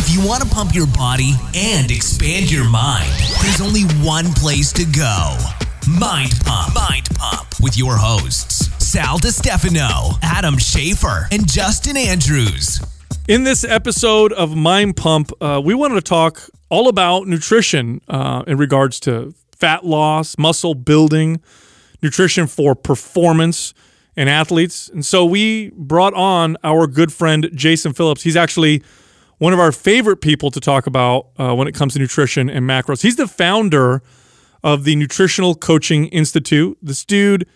If you want to pump your body and expand your mind, there's only one place to go. Mind Pump. Mind Pump with your hosts, Sal DiStefano, Adam Schafer, and Justin Andrews. In this episode of Mind Pump, uh, we wanted to talk all about nutrition uh, in regards to fat loss, muscle building, nutrition for performance and athletes. And so we brought on our good friend Jason Phillips. He's actually one of our favorite people to talk about uh, when it comes to nutrition and macros. He's the founder of the Nutritional Coaching Institute. This dude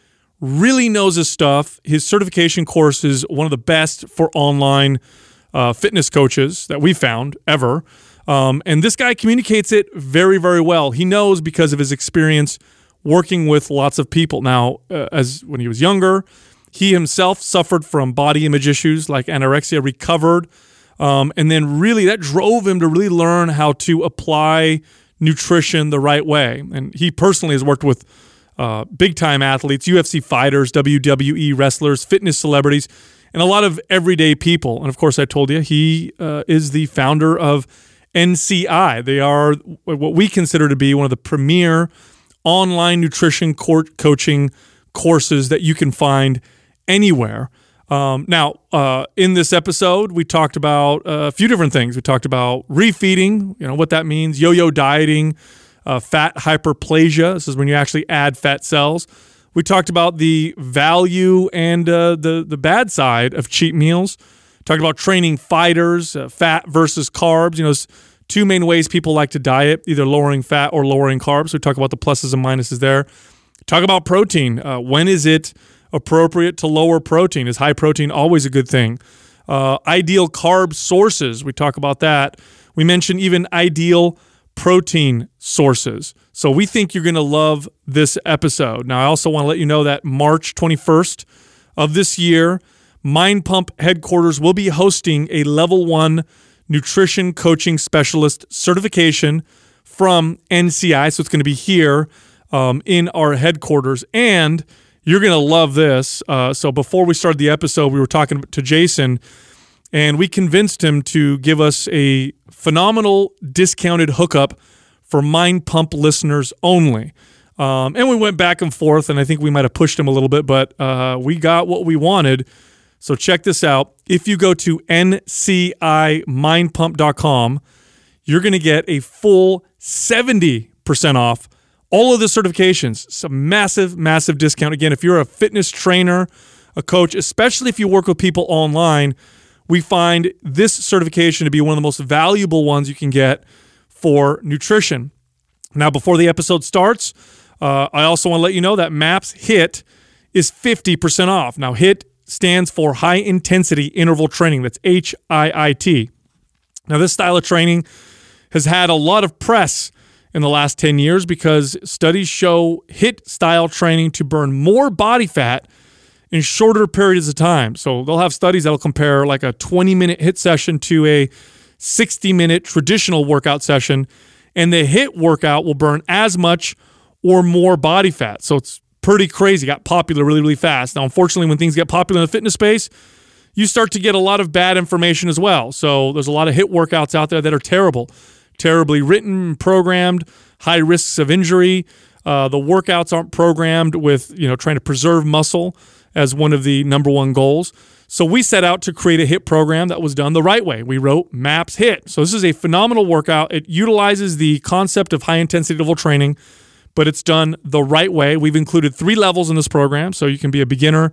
really knows his stuff. His certification course is one of the best for online uh, fitness coaches that we found ever. Um, and this guy communicates it very, very well. He knows because of his experience working with lots of people. Now, uh, as when he was younger, he himself suffered from body image issues like anorexia, recovered um, and then really that drove him to really learn how to apply nutrition the right way. And he personally has worked with uh, big time athletes, UFC fighters, WWE wrestlers, fitness celebrities, and a lot of everyday people. And of course, I told you he uh, is the founder of NCI. They are what we consider to be one of the premier online nutrition coaching courses that you can find anywhere. Um, now, uh, in this episode, we talked about a few different things. We talked about refeeding, you know, what that means, yo yo dieting, uh, fat hyperplasia. This is when you actually add fat cells. We talked about the value and uh, the, the bad side of cheat meals. Talked about training fighters, uh, fat versus carbs. You know, two main ways people like to diet, either lowering fat or lowering carbs. We talk about the pluses and minuses there. Talk about protein. Uh, when is it appropriate to lower protein? Is high protein always a good thing? Uh, ideal carb sources, we talk about that. We mentioned even ideal protein sources. So we think you're going to love this episode. Now, I also want to let you know that March 21st of this year, Mind Pump headquarters will be hosting a level one nutrition coaching specialist certification from NCI. So it's going to be here um, in our headquarters. And you're going to love this. Uh, so before we started the episode, we were talking to Jason, and we convinced him to give us a phenomenal discounted hookup for Mind Pump listeners only. Um, and we went back and forth, and I think we might have pushed him a little bit, but uh, we got what we wanted. So check this out. If you go to ncimindpump.com, you're going to get a full 70% off all of the certifications. A massive, massive discount. Again, if you're a fitness trainer, a coach, especially if you work with people online, we find this certification to be one of the most valuable ones you can get for nutrition. Now, before the episode starts, uh, I also want to let you know that MAPS HIIT is 50% off. Now, HIIT stands for High Intensity Interval Training. That's H I I T. Now, this style of training has had a lot of press in the last 10 years because studies show HIIT style training to burn more body fat in shorter periods of time. So they'll have studies that'll compare like a 20 minute HIIT session to a 60 minute traditional workout session. And the HIIT workout will burn as much or more body fat. So it's pretty crazy. Got popular really, really fast. Now, unfortunately, when things get popular in the fitness space, you start to get a lot of bad information as well. So there's a lot of HIIT workouts out there that are terrible terribly written, programmed, high risks of injury. Uh, the workouts aren't programmed with you know trying to preserve muscle as one of the number one goals. So we set out to create a HIIT program that was done the right way. We wrote MAPS HIIT. So this is a phenomenal workout. It utilizes the concept of high intensity interval training, but it's done the right way. We've included three levels in this program, so you can be a beginner,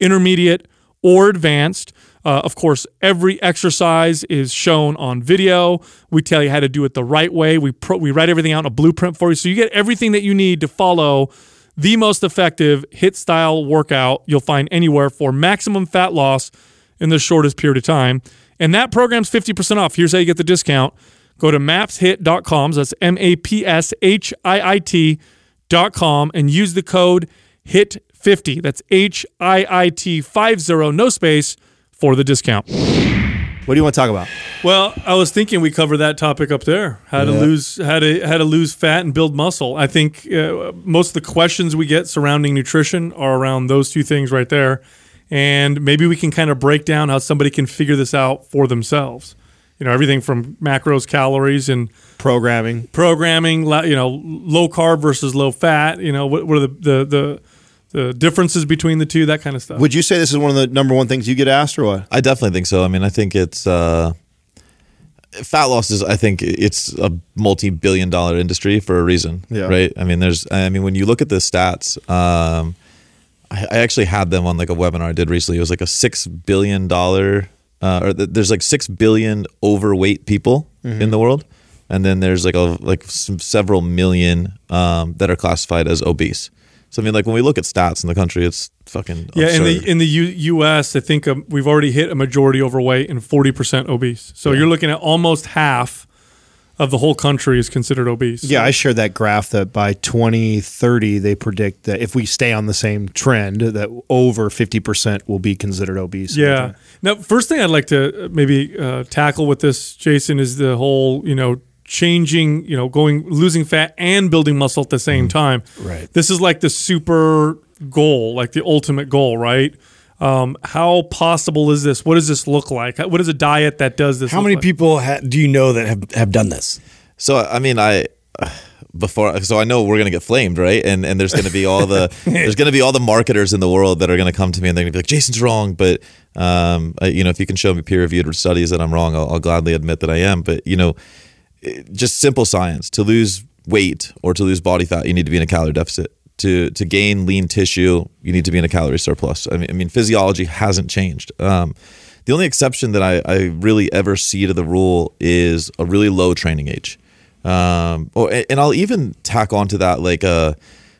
intermediate, or advanced. Uh, of course, every exercise is shown on video. We tell you how to do it the right way. We pro- we write everything out in a blueprint for you, so you get everything that you need to follow the most effective HIIT style workout you'll find anywhere for maximum fat loss in the shortest period of time. And that program's 50% off. Here's how you get the discount. Go to mapshiit.com. So that's M A P S H I I T.com and use the code HIIT50. That's H I I T 50, no space for the discount. What do you want to talk about? Well, I was thinking we cover that topic up there: how to lose, how to how to lose fat and build muscle. I think uh, most of the questions we get surrounding nutrition are around those two things right there, and maybe we can kind of break down how somebody can figure this out for themselves. you know everything from macros, calories, and Programming. programming. You know, low carb versus low fat. You know, what, what are the, the the the differences between the two? That kind of stuff. Would you say this is one of the number one things you get asked, or what? I definitely think so. I mean, I think it's uh, fat loss is. I think it's a multi-billion dollar industry for a reason, Yeah. right? I mean, there's. I mean, when you look at the stats, um, I, I actually had them on like a webinar I did recently. It was like a six billion dollar, uh, or th- there's like six billion overweight people in the world, and then there's like a like some, several million um, that are classified as obese. So I mean, like when we look at stats in the country, it's fucking yeah, in the in the U- U.S., I think um, we've already hit a majority overweight and forty percent obese. So you're looking at almost half of the whole country is considered obese. Yeah, I shared that graph that by 2030 they predict that if we stay on the same trend, that over 50% will be considered obese. Yeah. Now, first thing I'd like to uh, maybe uh, tackle with this, Jason, is the whole you know changing, you know, going losing fat and building muscle at the same time. Right. This is like the super goal, like the ultimate goal, right? Um, how possible is this? What does this look like? What is a diet that does this? How look many like? people ha- do you know that have, have done this? So I mean, I before so I know we're gonna get flamed, right? And and there's gonna be all the there's gonna be all the marketers in the world that are gonna come to me and they're gonna be like, Jason's wrong, but um, I- you know, if you can show me peer reviewed studies that I'm wrong, I'll, I'll gladly admit that I am. But you know, it- just simple science to lose weight or to lose body fat, you need to be in a calorie deficit. To to gain lean tissue, you need to be in a calorie surplus. I mean, I mean, physiology hasn't changed. Um, the only exception that I, I really ever see to the rule is a really low training age. Um, or, and I'll even tack onto that like a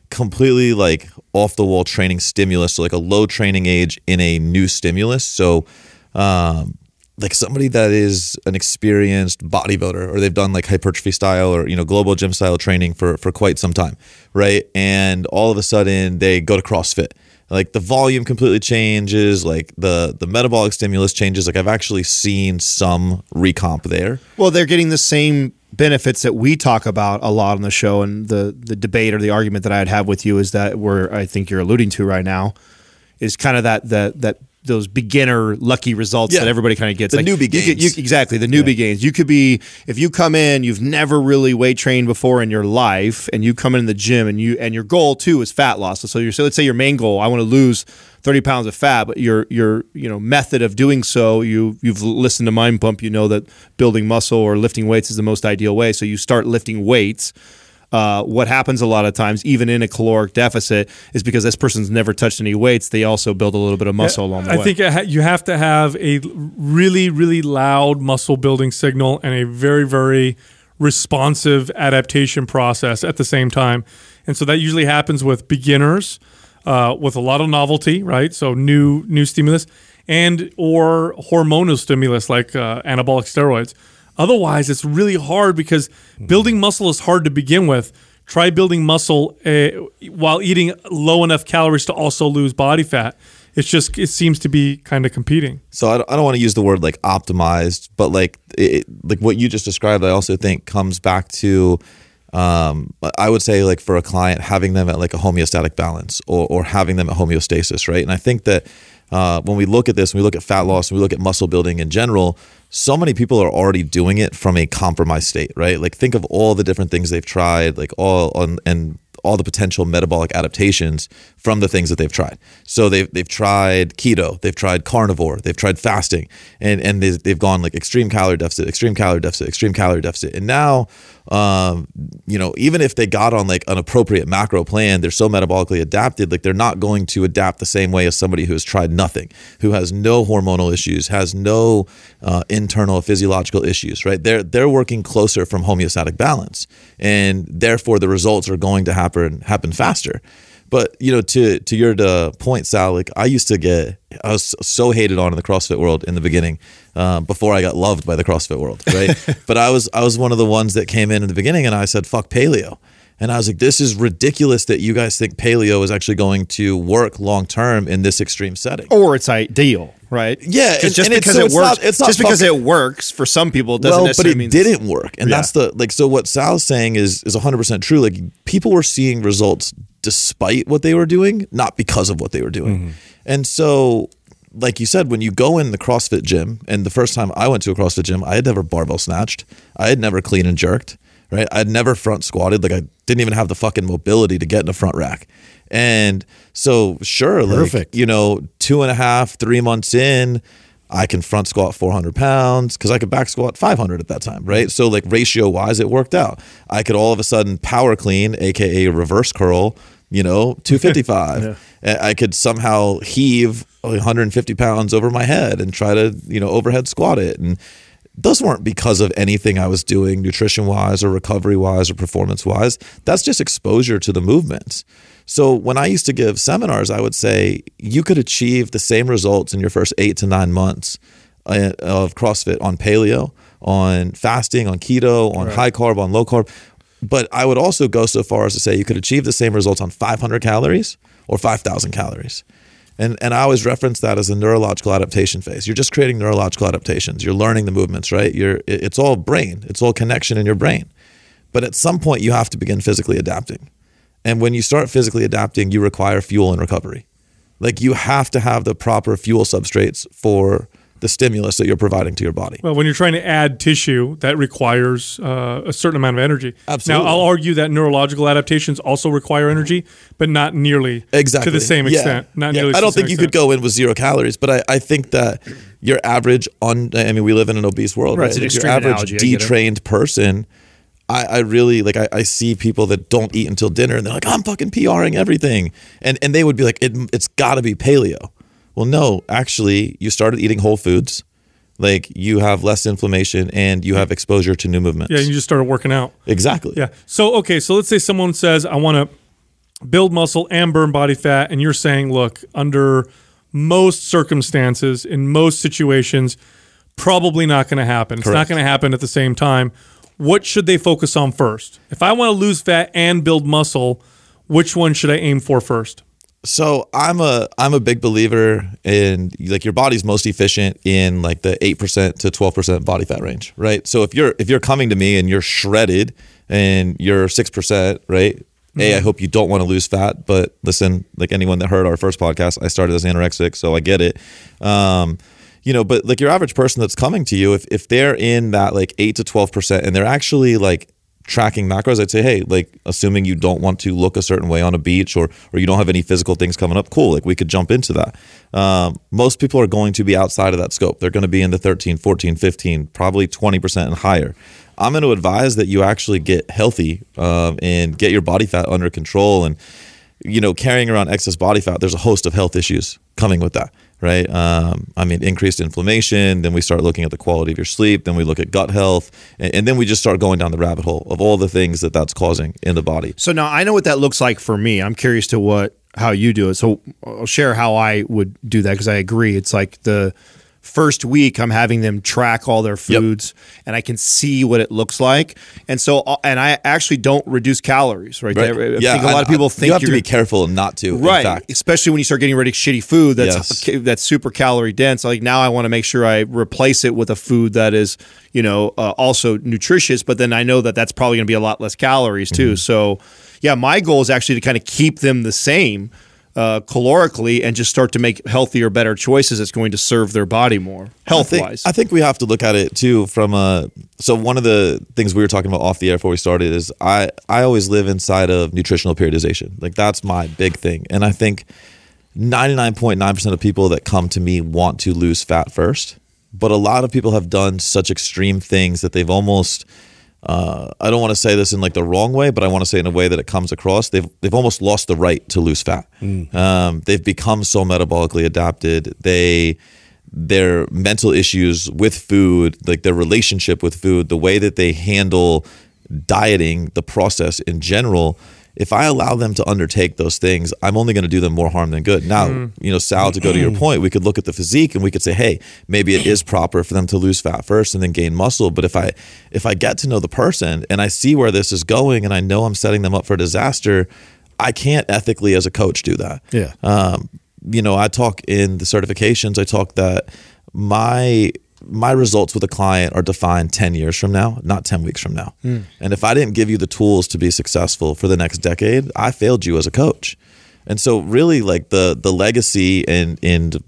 completely like off the wall training stimulus, so like a low training age in a new stimulus. So, um, like somebody that is an experienced bodybuilder or they've done like hypertrophy style or you know global gym style training for for quite some time, right? And all of a sudden they go to CrossFit. Like the volume completely changes, like the the metabolic stimulus changes. Like I've actually seen some recomp there. Well, they're getting the same benefits that we talk about a lot on the show, and the the debate or the argument that I'd have with you is that where I think you're alluding to right now is kind of that that that those beginner lucky results Yeah. that everybody kind of gets. The newbie you could- you- exactly, the newbie gains. You could be if you come in, you've never really weight trained before in your life, and you come in the gym, and you and your goal too is fat loss. So you're so let's say your main goal, I want to lose. 30 pounds of fat, but your your you know method of doing so, you you've listened to Mind Pump, you know that building muscle or lifting weights is the most ideal way. So you start lifting weights. Uh, what happens a lot of times, even in a caloric deficit, is because this person's never touched any weights. They also build a little bit of muscle along the I way. I think you have to have a really, really loud muscle building signal and a very, very responsive adaptation process at the same time. And so that usually happens with beginners, uh, with a lot of novelty, right? So new new stimulus and or hormonal stimulus like uh, anabolic steroids. Otherwise, it's really hard because building muscle is hard to begin with. Try building muscle uh, while eating low enough calories to also lose body fat. It's just it seems to be kind of competing. So I don't, I don't want to use the word like optimized, but like it, like what you just described, I also think comes back to, um, I would say like for a client having them at like a homeostatic balance or or having them at homeostasis, right? And I think that uh, when we look at this, when we look at fat loss, when we look at muscle building in general, so many people are already doing it from a compromised state, right? Like think of all the different things they've tried, like all on and all the potential metabolic adaptations from the things that they've tried. So they've they've tried keto, they've tried carnivore, they've tried fasting, and and they've, they've gone like extreme calorie deficit, extreme calorie deficit, extreme calorie deficit, and now, um, you know, even if they got on like an appropriate macro plan, they're so metabolically adapted, like they're not going to adapt the same way as somebody who has tried nothing, who has no hormonal issues, has no uh, internal physiological issues, right? They're they're working closer from homeostatic balance, and therefore the results are going to happen happen faster. But you know, to to your uh, point, Sal, like I used to get, I was so hated on in the CrossFit world in the beginning, um, before I got loved by the CrossFit world, right? but I was I was one of the ones that came in in the beginning, and I said, "Fuck paleo," and I was like, "This is ridiculous that you guys think paleo is actually going to work long term in this extreme setting." or it's ideal, right? Yeah, and- just and it's- because so it it's works, not- it's not just because it works for some people doesn't well, but it mean didn't work, and Yeah. that's the like. So what Sal's saying is is 100 percent true. Like people were seeing results despite what they were doing, not because of what they were doing. Mm-hmm. And so like you said, when you go in the CrossFit gym, and the first time I went to a CrossFit gym, I had never barbell snatched, I had never clean and jerked, right? I had never front squatted, like I didn't even have the fucking mobility to get in a front rack. And so, sure, like Perfect. you know, two and a half, three months in, I can front squat 400 pounds because I could back squat 500 at that time, right? So, like ratio wise, it worked out. I could all of a sudden power clean, aka reverse curl, you know, 255. And I could somehow heave 150 pounds over my head and try to, you know, overhead squat it. And those weren't because of anything I was doing nutrition wise or recovery wise or performance wise. That's just exposure to the movements. So when I used to give seminars, I would say you could achieve the same results in your first eight to nine months uh, of CrossFit on paleo, on fasting, on keto, on high carb, on low carb. But I would also go so far as to say you could achieve the same results on 500 calories or 5,000 calories. And, and I always reference that as a neurological adaptation phase. You're just creating neurological adaptations. You're learning the movements, right? You're, it's all brain. It's all connection in your brain. But at some point, you have to begin physically adapting. And when you start physically adapting, you require fuel and recovery. Like you have to have the proper fuel substrates for the stimulus that you're providing to your body. Well, when you're trying to add tissue, that requires uh, a certain amount of energy. Absolutely. Now, I'll argue that neurological adaptations also require energy, but not nearly exactly to the same Yeah. extent. Not Yeah. nearly. I don't think you could go in with zero calories, but I, I think that your average on I mean we live in an obese world, Right, right? it's an your average analogy, I detrained person. I, I really like I, I see people that don't eat until dinner and they're like, I'm fucking PRing everything. And and they would be like, it, it's gotta be paleo. Well, no, actually, you started eating whole foods. Like you have less inflammation and you have exposure to new movements. Yeah, you just started working out. exactly. Yeah. So okay, so let's say someone says I want to build muscle and burn body fat, and you're saying, look, under most circumstances, in most situations, probably not going to happen. It's not going to happen at the same time. What should they focus on first? If I want to lose fat and build muscle, which one should I aim for first? So I'm a I'm a big believer in like your body's most efficient in like the eight percent to twelve percent body fat range, right? So if you're if you're coming to me and you're shredded and you're six percent, right? A, I hope you don't want to lose fat, but listen, like anyone that heard our first podcast, I started as anorexic, so I get it. Um, you know, but like your average person that's coming to you, if if they're in that like eight to twelve percent and they're actually like tracking macros, I'd say, hey, like assuming you don't want to look a certain way on a beach or or you don't have any physical things coming up, cool. Like we could jump into that. Um, most people are going to be outside of that scope. They're going to be in the 13, 14, 15, probably 20% and higher. I'm going to advise that you actually get healthy um, and get your body fat under control and you know, carrying around excess body fat, there's a host of health issues coming with that, right? Um, I mean, increased inflammation. Then we start looking at the quality of your sleep. Then we look at gut health, and, and then we just start going down the rabbit hole of all the things that that's causing in the body. So now I know what that looks like for me. I'm curious to what how you do it. So I'll share how I would do that because I agree. It's like the first week I'm having them track all their foods and I can see what it looks like. And so uh, and I actually don't reduce calories, right? I, I think a lot of people I- think you have to be careful not to. right especially when you start getting rid of shitty food that's Yes. that's super calorie dense like now i want to make sure i replace it with a food that is you know uh, also nutritious but then i know that that's probably going to be a lot less calories too Mm-hmm. so yeah my goal is actually to kind of keep them the same uh, calorically and just start to make healthier better choices that's going to serve their body more health I I think we have to look at it too from a. So one of the things we were talking about off the air before we started is I I always live inside of nutritional periodization. Like that's my big thing, and I think ninety nine point nine percent of people that come to me want to lose fat first, but a lot of people have done such extreme things that they've almost. Uh, I don't want to say this in like the wrong way, but I want to say in a way that it comes across. They've they've almost lost the right to lose fat. Um, they've become so metabolically adapted. They their mental issues with food, like their relationship with food, the way that they handle dieting, the process in general. If I allow them to undertake those things, I'm only going to do them more harm than good. Now, you know, Sal, to go to your point, we could look at the physique and we could say, hey, maybe it is proper for them to lose fat first and then gain muscle. But if I if I get to know the person and I see where this is going and I know I'm setting them up for disaster, I can't ethically as a coach do that Yeah. um, you know, I talk in the certifications. I talk that my my results with a client are defined 10 years from now, not 10 weeks from now. Hmm. And if I didn't give you the tools to be successful for the next decade, I failed you as a coach. And so really like the the legacy and and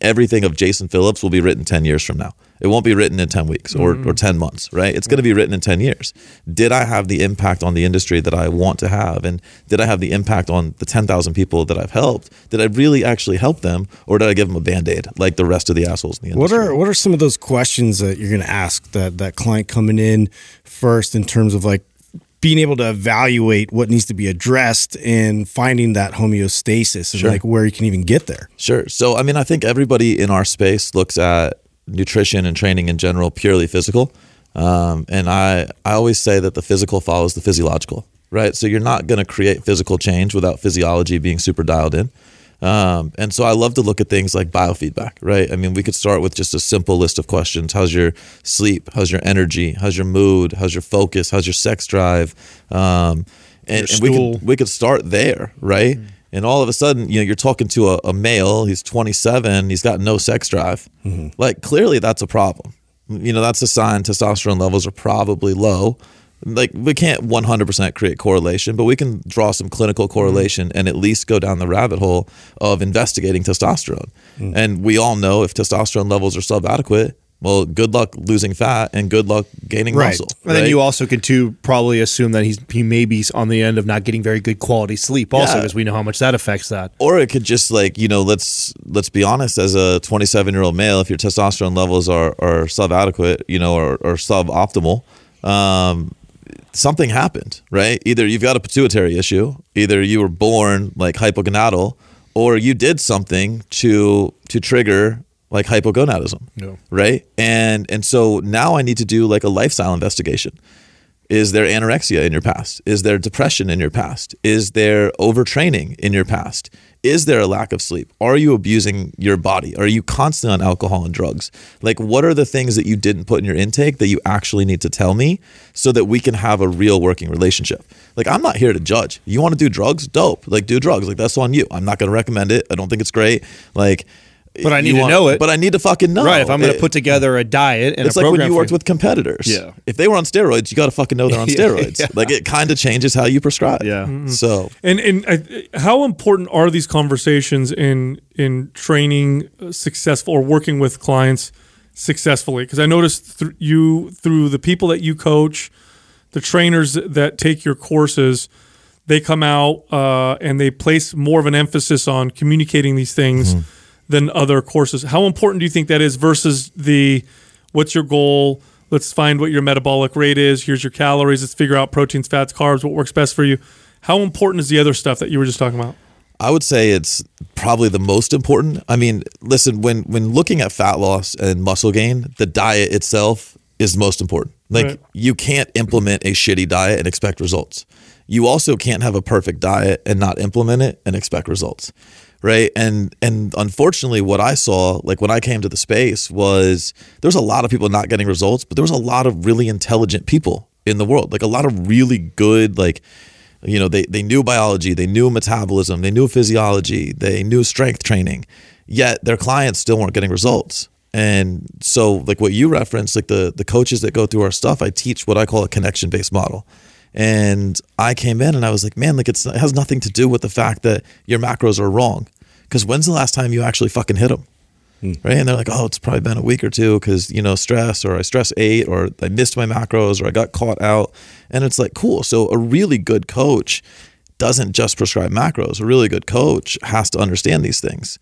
everything of Jason Phillips will be written 10 years from now. It won't be written in 10 weeks or, or 10 months, right? It's going to be written in 10 years. Did I have the impact on the industry that I want to have? And did I have the impact on the 10,000 people that I've helped? Did I really actually help them or did I give them a band aid like the rest of the assholes in the industry? What are what are some of those questions that you're going to ask that that client coming in first in terms of like being able to evaluate what needs to be addressed and finding that homeostasis and Sure. like where you can even get there. Sure. So, I mean, I think everybody in our space looks at nutrition and training in general purely physical. Um, and I, I always say that the physical follows the physiological, right? So, you're not going to create physical change without physiology being super dialed in. Um, and so I love to look at things like biofeedback, right? I mean, we could start with just a simple list of questions. How's your sleep? How's your energy? How's your mood? How's your focus? How's your sex drive? Um, and, and we could we could start there, right? And all of a sudden, you know, you're talking to a, a male. He's 27. He's got no sex drive. Mm-hmm. Like clearly, that's a problem. You know, that's a sign testosterone levels are probably low. Like we can't 100% create correlation, but we can draw some clinical mm-hmm. correlation and at least go down the rabbit hole of investigating testosterone. Mm. And we all know if testosterone levels are subadequate, well, good luck losing fat and good luck gaining Right. muscle. And then you also can too probably assume that he's he may be on the end of not getting very good quality sleep also Yeah. because we know how much that affects that. or it could just like you know let's let's be honest as a 27 year old male if your testosterone levels are are sub adequate, you know or, or suboptimal um something happened right either you've got a pituitary issue either you were born like hypogonadal or you did something to to trigger like hypogonadism No. right and and so now i need to do like a lifestyle investigation is there anorexia in your past? Is there depression in your past? Is there overtraining in your past? Is there a lack of sleep? Are you abusing your body? Are you constantly on alcohol and drugs? Like, what are the things that you didn't put in your intake that you actually need to tell me so that we can have a real working relationship? Like, I'm not here to judge. You want to do drugs? Dope. Like, do drugs. Like, that's on you. I'm not going to recommend it. I don't think it's great. Like, But I need you to know it. But I need to fucking know. right. If I'm going to put together a diet and it's a like when you worked with competitors. Yeah. If they were on steroids, you got to fucking know they're on steroids. yeah. Like it kind of changes how you prescribe. Yeah. So And and I, how important are these conversations in in training uh, successful or working with clients successfully? Because I noticed th- you through the people that you coach, the trainers that take your courses, they come out uh, and they place more of an emphasis on communicating these things than other courses. How important do you think that is versus the what's your goal? Let's find what your metabolic rate is. Here's your calories. Let's figure out proteins, fats, carbs, what works best for you. How important is the other stuff that you were just talking about? I would say it's probably the most important. I mean, listen, when when looking at fat loss and muscle gain, the diet itself is most important. Like Right. you can't implement a shitty diet and expect results. You also can't have a perfect diet and not implement it and expect results. Right? And and unfortunately what I saw like when I came to the space was there was a lot of people not getting results, but there was a lot of really intelligent people in the world. Like a lot of really good like you know they, they knew biology they knew metabolism they knew physiology they knew strength training yet their clients still weren't getting results and so like what you referenced like the the coaches that go through our stuff i teach what i call a connection based model and i came in and i was like man like it's, it has nothing to do with the fact that your macros are wrong because when's the last time you actually fucking hit them hmm. right? And they're like, oh, it's probably been a week or two because you know stress, or I stress ate, or I missed my macros, or I got caught out. And it's like, cool. So a really good coach doesn't just prescribe macros. A really good coach has to understand these things.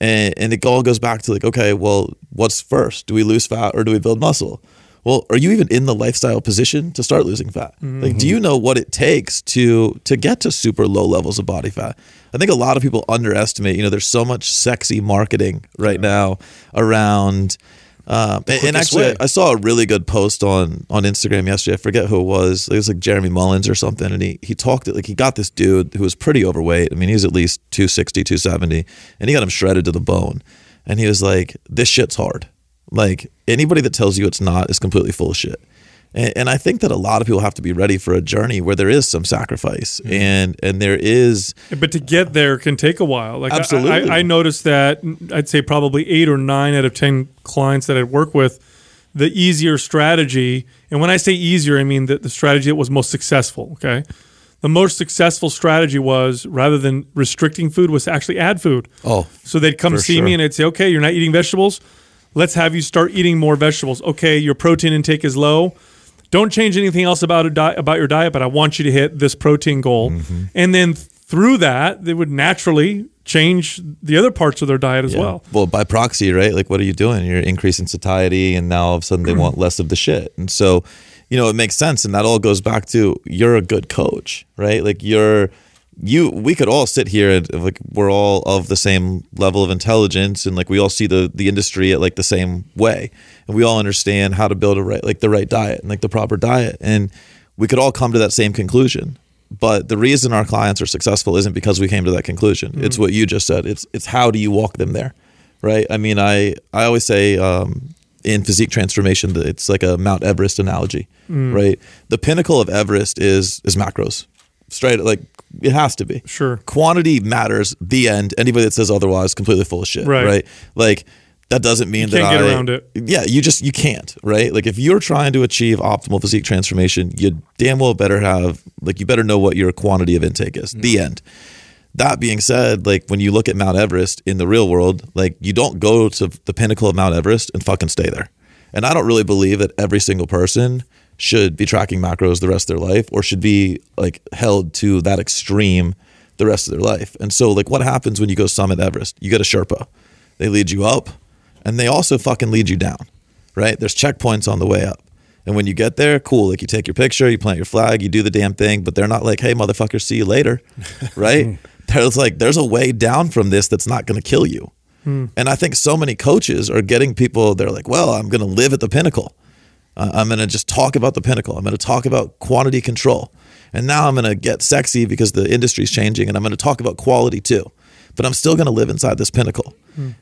And, and it all goes back to like, okay, well, what's first? Do we lose fat or do we build muscle? Well, are you even in the lifestyle position to start losing fat? Like, do you know what it takes to to get to super low levels of body fat? I think a lot of people underestimate. You know, there's so much sexy marketing right now around. Um, and, and actually, way. I saw a really good post on on Instagram yesterday. I forget who it was. It was like Jeremy Mullins or something. And he he talked like he got this dude who was pretty overweight. I mean, he's at least 260, 270, and he got him shredded to the bone. And he was like, "This shit's hard. Like anybody that tells you it's not is completely full of shit." And, and I think that a lot of people have to be ready for a journey where there is some sacrifice mm-hmm. and and there is But to get there can take a while. Like I- Absolutely. I, I noticed that I'd say probably eight or nine out of ten clients that I'd work with, the easier strategy, and when I say easier, I mean the, the strategy that was most successful. Okay, the most successful strategy was rather than restricting food was to actually add food. Oh, So they'd come For see me and they'd say, "Okay, you're not eating vegetables. Let's have you start eating more vegetables. Okay, your protein intake is low. Don't change anything else about a di- about your diet, but I want you to hit this protein goal." Mm-hmm. And then through that, they would naturally change the other parts of their diet as Yeah. well. Well, by proxy, right? Like, what are you doing? You're increasing satiety, and now all of a sudden they want less of the shit. And so, you know, it makes sense. And that all goes back to you're a good coach, right? Like, you're, you, we could all sit here and like we're all of the same level of intelligence, and like we all see the the industry at like the same way, and we all understand how to build a right, like the right diet and like the proper diet, and we could all come to that same conclusion. But the reason our clients are successful isn't because we came to that conclusion. It's what you just said. It's it's how do you walk them there, right? I mean, I I always say um, in physique transformation that it's like a Mount Everest analogy, right? The pinnacle of Everest is is macros, straight like it has to be. Sure. quantity matters. The end. Anybody that says otherwise, completely full of shit, Right. right? Like that doesn't mean can't that get I, around it. yeah, you just you can't, right? Like if you're trying to achieve optimal physique transformation, you damn well better have like you better know what your quantity of intake is. The Mm. end. That being said, like when you look at Mount Everest in the real world, like you don't go to the pinnacle of Mount Everest and fucking stay there. And I don't really believe that every single person should be tracking macros the rest of their life or should be like held to that extreme the rest of their life. And so like what happens when you go summit Everest? You get a Sherpa. They lead you up and they also fucking lead you down. Right? There's checkpoints on the way up. And when you get there, cool. Like you take your picture, you plant your flag, you do the damn thing, but they're not like, hey, motherfucker, see you later. Right? there's like, there's a way down from this that's not going to kill you. Hmm. And I think so many coaches are getting people, they're like, well, I'm going to live at the pinnacle. Uh, I'm going to just talk about the pinnacle. I'm going to talk about quantity control. And now I'm going to get sexy because the industry's changing and I'm going to talk about quality too. But I'm still going to live inside this pinnacle.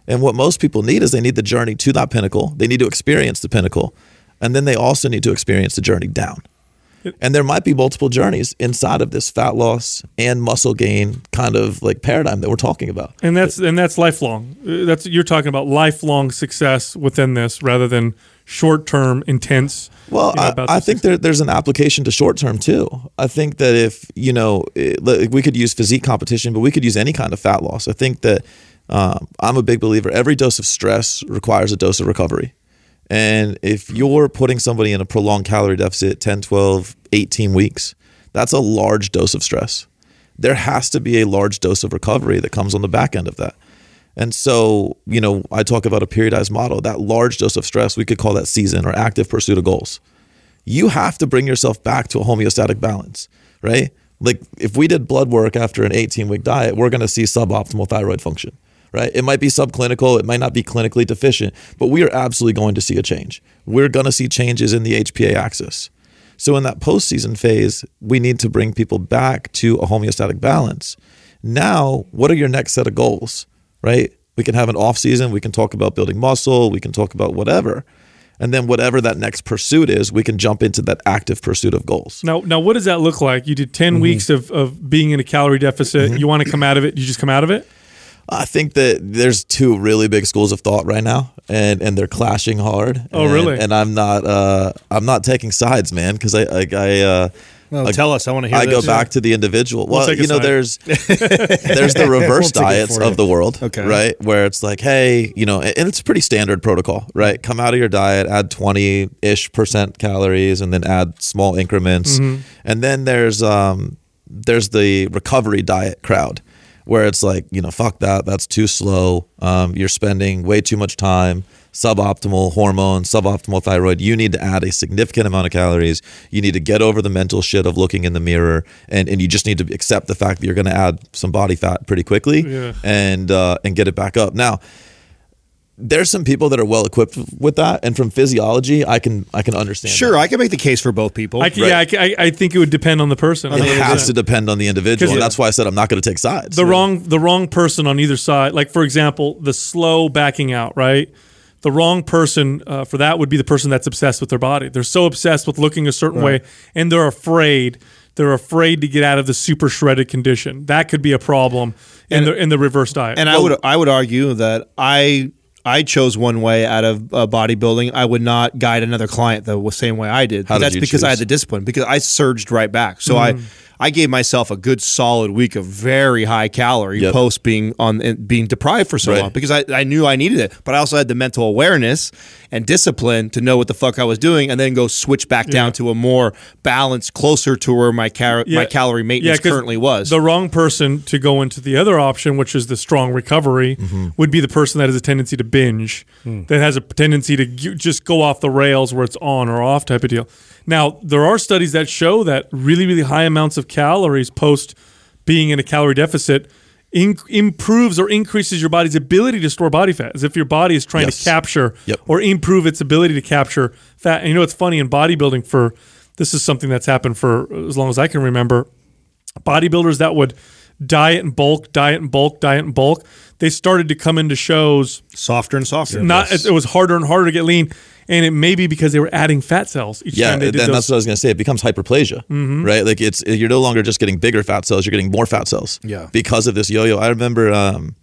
And what most people need is they need the journey to that pinnacle. They need to experience the pinnacle. And then they also need to experience the journey down. And there might be multiple journeys inside of this fat loss and muscle gain kind of like paradigm that we're talking about. And that's and that's lifelong. Uh, That's you're talking about lifelong success within this rather than short term intense. Well, you know, I, I think there, there's an application to short term too. I think that if you know, it, like, we could use physique competition, but we could use any kind of fat loss. I think that um, I'm a big believer. Every dose of stress requires a dose of recovery. And if you're putting somebody in a prolonged calorie deficit 10, 12, 18 weeks, that's a large dose of stress. There has to be a large dose of recovery that comes on the back end of that. And so, you know, I talk about a periodized model. That large dose of stress, we could call that season or active pursuit of goals. You have to bring yourself back to a homeostatic balance, right? Like if we did blood work after an 18 week diet, we're going to see suboptimal thyroid function, right? It might be subclinical, it might not be clinically deficient, but we are absolutely going to see a change. We're going to see changes in the HPA axis. So in that postseason phase, we need to bring people back to a homeostatic balance. Now, what are your next set of goals, right? We can have an off season, we can talk about building muscle, we can talk about whatever. And then whatever that next pursuit is, we can jump into that active pursuit of goals. Now, now, what does that look like? You did 10 Mm-hmm. weeks of, of being in a calorie deficit. You want to come out of it? You just come out of it. I think that there's two really big schools of thought right now, and and they're clashing hard. Oh, And- really? And I'm not uh I'm not taking sides, man, because I I, I uh I- tell us. I want to hear I this. go back to the individual. We'll Well, you know, side. there's there's the reverse We'll diets of the world, Okay. right? Where it's like, hey, you know, and it's pretty standard protocol, right? Come out of your diet, add twenty ish percent calories, and then add small increments. Mm-hmm. And then there's um there's the recovery diet crowd, where it's like, you know, fuck that, that's too slow. Um, you're spending way too much time suboptimal hormones, suboptimal thyroid, you need to add a significant amount of calories. You need to get over the mental shit of looking in the mirror, and, and you just need to accept the fact that you're going to add some body fat pretty quickly Yeah. and uh, and get it back up. Now, there's some people that are well equipped with that, and from physiology, I can I can understand. Sure, that. I can make the case for both people. I, can- Yeah, I, can- I, I think it would depend on the person. it has to depend on the individual, and that's why I said I'm not going to take sides. the wrong the wrong person on either side. Like for example, the slow backing out, right? The wrong person uh, for that would be the person that's obsessed with their body. They're so obsessed with looking a certain way, and they're afraid. They're afraid to get out of the super shredded condition. That could be a problem in the in the reverse diet. And I would I would argue that I I chose one way out of uh, bodybuilding. I would not guide another client the same way I did. How did that's you because I had the discipline because I surged right back. So I I gave myself a good solid week of very high calorie Yep. post being on and being deprived for so Right. long because I, I knew I needed it, but I also had the mental awareness and discipline to know what the fuck I was doing, and then go switch back down to a more balanced, closer to where my car- my calorie maintenance 'cause currently was. The wrong person to go into the other option, which is the strong recovery, Mm-hmm. would be the person that has a tendency to binge, Hmm. that has a tendency to just go off the rails where it's on or off type of deal. Now, there are studies that show that really, really high amounts of calories post being in a calorie deficit in- improves or increases your body's ability to store body fat, as if your body is trying Yes. to capture Yep. or improve its ability to capture fat. And you know, it's funny in bodybuilding for this is something that's happened for as long as I can remember bodybuilders that would diet and bulk, diet and bulk, diet and bulk, they started to come into shows. softer and softer. Not it, it was harder and harder to get lean, and it may be because they were adding fat cells each Yeah, time they and did that's those. Mm-hmm. what I was gonna say. It becomes hyperplasia, right? Like it's you're no longer just getting bigger fat cells; you're getting more fat cells. Yeah. because of this yo-yo. I remember. Um,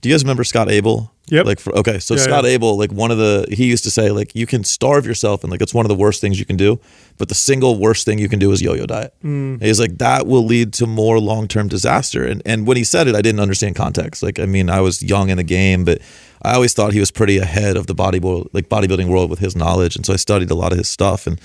do you guys remember Scott Abel? Yep. Like, for, okay, so Yeah, Scott yeah. Abel, like one of the, he used to say, like, you can starve yourself, and like it's one of the worst things you can do. But the single worst thing you can do is yo-yo diet. Mm. He's like that will lead to more long-term disaster. And and when he said it, I didn't understand context. Like, I mean, I was young in the game, but I always thought he was pretty ahead of the bodybuilding, like bodybuilding world with his knowledge, and so I studied a lot of his stuff. And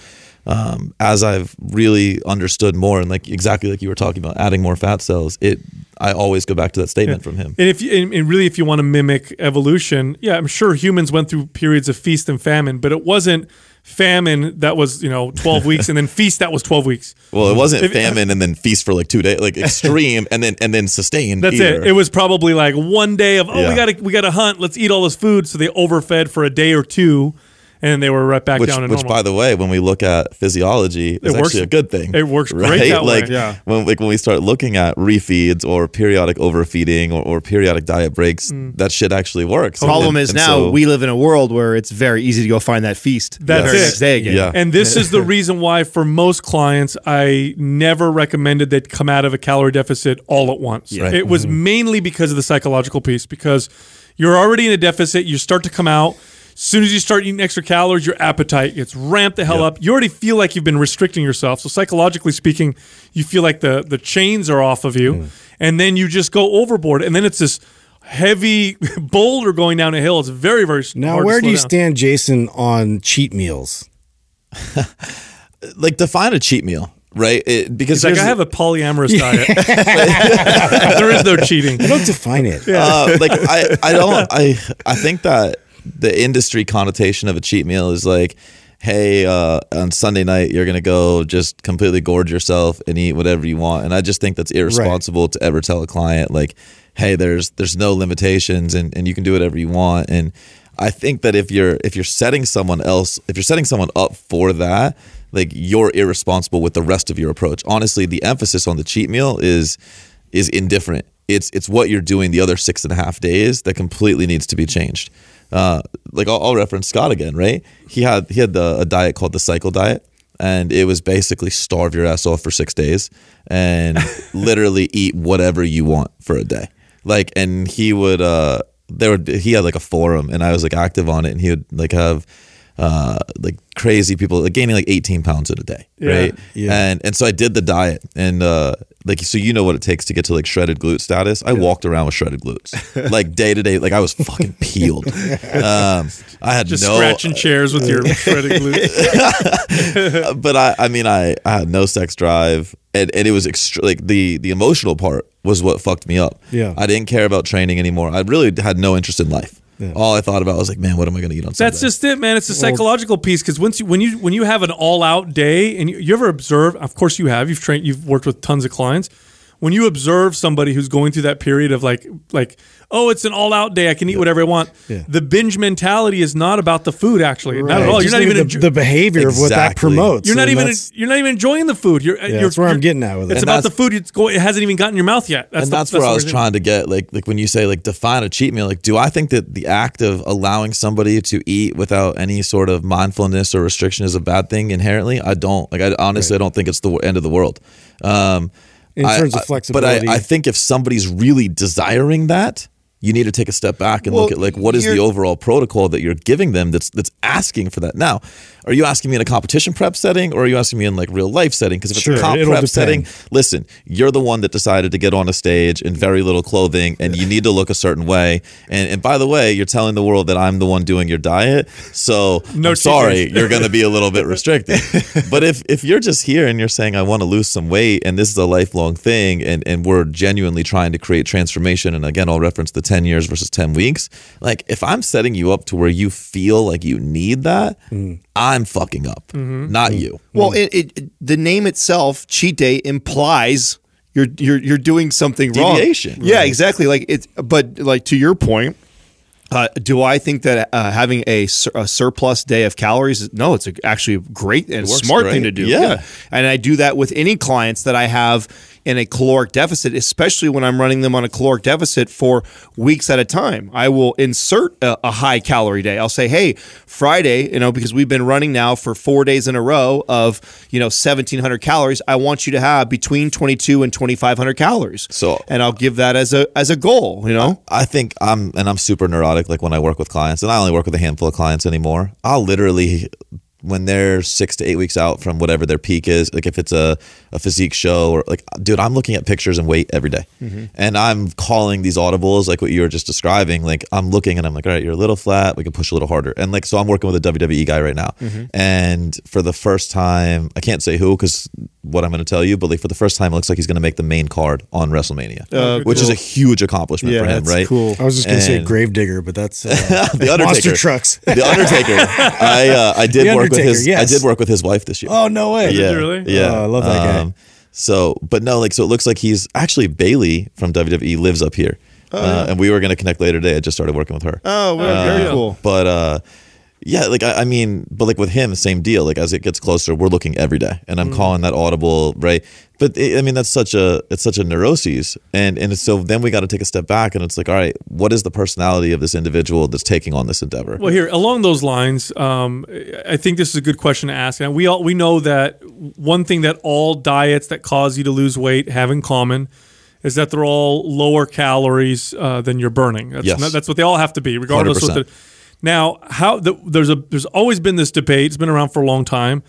um, as I've really understood more, and like exactly like you were talking about, adding more fat cells, it I always go back to that statement from him. And if you, and, and really, if you want to mimic evolution, yeah, I'm sure humans went through periods of feast and famine, but it wasn't famine that was you know 12 weeks and then feast that was 12 weeks. Well, it wasn't If- famine and then feast for like two days, like extreme, and then and then sustained. That's either. it. It was probably like one day of oh we gotta we gotta hunt. Let's eat all this food. So they overfed for a day or two, and then they were right back which, down to which normal. by the way, when we look at physiology, is works- actually a good thing. it works great that way. like Yeah. when like when we start looking at refeeds or periodic overfeeding or, or periodic diet breaks, Mm. that shit actually works. Problem And- is and now so- we live in a world where it's very easy to go find that feast That's the very it. next day again. Yeah. And this is the reason why, for most clients, I never recommended they'd come out of a calorie deficit all at once. Right. It was mainly because of the psychological piece, because you're already in a deficit, you start to come out. As soon as you start eating extra calories, your appetite gets ramped the hell Yep. up. You already feel like you've been restricting yourself. So psychologically speaking, you feel like the the chains are off of you, and then you just go overboard, and then it's this heavy boulder going down a hill. It's very very Now, hard to where slow do you down. stand, Jason, on cheat meals? like define a cheat meal, right? It, because He's like, I have a polyamorous diet. there is no cheating. I don't define it. uh, like I, I don't I I think that the industry connotation of a cheat meal is like hey uh, on sunday night you're gonna go just completely gorge yourself and eat whatever you want and i just think that's irresponsible to ever tell a client like hey there's there's no limitations and, and you can do whatever you want and i think that if you're if you're setting someone else if you're setting someone up for that like you're irresponsible with the rest of your approach honestly the emphasis on the cheat meal is is indifferent. It's it's what you're doing the other six and a half days that completely needs to be changed. Uh, like I'll, I'll reference Scott again, right? He had he had the, a diet called the cycle diet, and it was basically starve your ass off for six days and literally eat whatever you want for a day. Like, and he would uh, there would he had like a forum, and I was like active on it, and he would like have. Uh, like crazy people like gaining like 18 pounds in a day Yeah. right Yeah. and and so I did the diet and uh like so you know what it takes to get to like shredded glute status. I walked around with shredded glutes. like day to day like I was fucking peeled. Um I had Just no scratching chairs with your shredded glutes. but I I mean I I had no sex drive and and it was extra like the the emotional part was what fucked me up. Yeah. I didn't care about training anymore. I really had no interest in life. All I thought about was like, man, what am I going to eat on Sunday? That's just it, man. It's a psychological piece because once you when you when you have an all out day and you, you ever observe, of course you have, you've trained, you've worked with tons of clients. When you observe somebody who's going through that period of like like oh it's an all out day I can eat whatever I want. Yeah. The binge mentality is not about the food actually, not at Right. all. You're not even the, enjo- the behavior of what that promotes. you're not even you're not even enjoying the food. You're, you're that's where I'm getting at with it. It's And about the food. It's going, it hasn't even gotten in your mouth yet. That's and the, that's, where I was trying to get like like when you say like define a cheat meal like do I think that the act of allowing somebody to eat without any sort of mindfulness or restriction is a bad thing inherently I don't like I honestly I don't think it's the end of the world um In I- terms of flexibility. but I, I think if somebody's really desiring that you need to take a step back and look at like what is the overall protocol that you're giving them that's that's asking for that now are you asking me in a competition prep setting or are you asking me in like real life setting? Because if it's Sure, a comp prep depend. setting, listen, you're the one that decided to get on a stage in very little clothing and you need to look a certain way. And, and by the way, you're telling the world that I'm the one doing your diet. So No I'm sorry, you're going to be a little bit restricted. but if, if you're just here and you're saying, I want to lose some weight and this is a lifelong thing and, and we're genuinely trying to create transformation, and again, I'll reference the 10 years versus 10 weeks, like if I'm setting you up to where you feel like you need that, mm. I'm fucking up, not you. Well, it, it the name itself, cheat day, implies you're you're you're doing something Deviation. wrong. Yeah, exactly. Like it's, but like to your point. Uh, do I think that uh, having a, sur- a surplus day of calories? No, it's a, actually a great and smart great. thing to do. Yeah. and I do that with any clients that I have in a caloric deficit, especially when I'm running them on a caloric deficit for weeks at a time. I will insert a, a high calorie day. I'll say, hey, Friday, you know, because we've been running now for four days in a row of, you know, 1700 calories. I want you to have between 22 and 2500 calories. So- and I'll give that as a, as a goal, you know? I think I'm, and I'm super neurotic. Like when I work with clients, and I only work with a handful of clients anymore. I'll literally, when they're six to eight weeks out from whatever their peak is, like if it's a, a physique show or like, dude, I'm looking at pictures and weight every day. and I'm calling these audibles like what you were just describing. Like I'm looking and I'm like, all right, you're a little flat. We can push a little harder. And like, so I'm working with a WWE guy right now, and for the first time, I can't say who because what I'm going to tell you, but like for the first time, it looks like he's going to make the main card on WrestleMania, Uh, which is a huge accomplishment Yeah, for him, that's right? cool. I was just gonna say Gravedigger, but that's uh, the Undertaker. monster trucks. the Undertaker. I uh, I did The work with his. yes. I did work with his wife this year. oh no way! yeah, you really? Yeah, Um, Oh, I love that guy. So, but no, like, so it looks like he's actually Bayley from WWE lives up here, uh, and we were going to connect later today. I just started working with her. Oh, very, very very cool. cool. But uh, yeah, like I, I mean, but like with him, same deal. Like as it gets closer, we're looking every day, and I'm calling that audible, right? But it, I mean, that's such a it's such a neuroses, and and so then we got to take a step back, and it's like, all right, what is the personality of this individual that's taking on this endeavor? Well, here along those lines, um, I think this is a good question to ask. And we all we know that one thing that all diets that cause you to lose weight have in common is that they're all lower calories uh, than you're burning. That's, Yes. that's what they all have to be, regardless. Of what 100%. the, now, how the, there's a there's always been this debate. It's been around for a long time.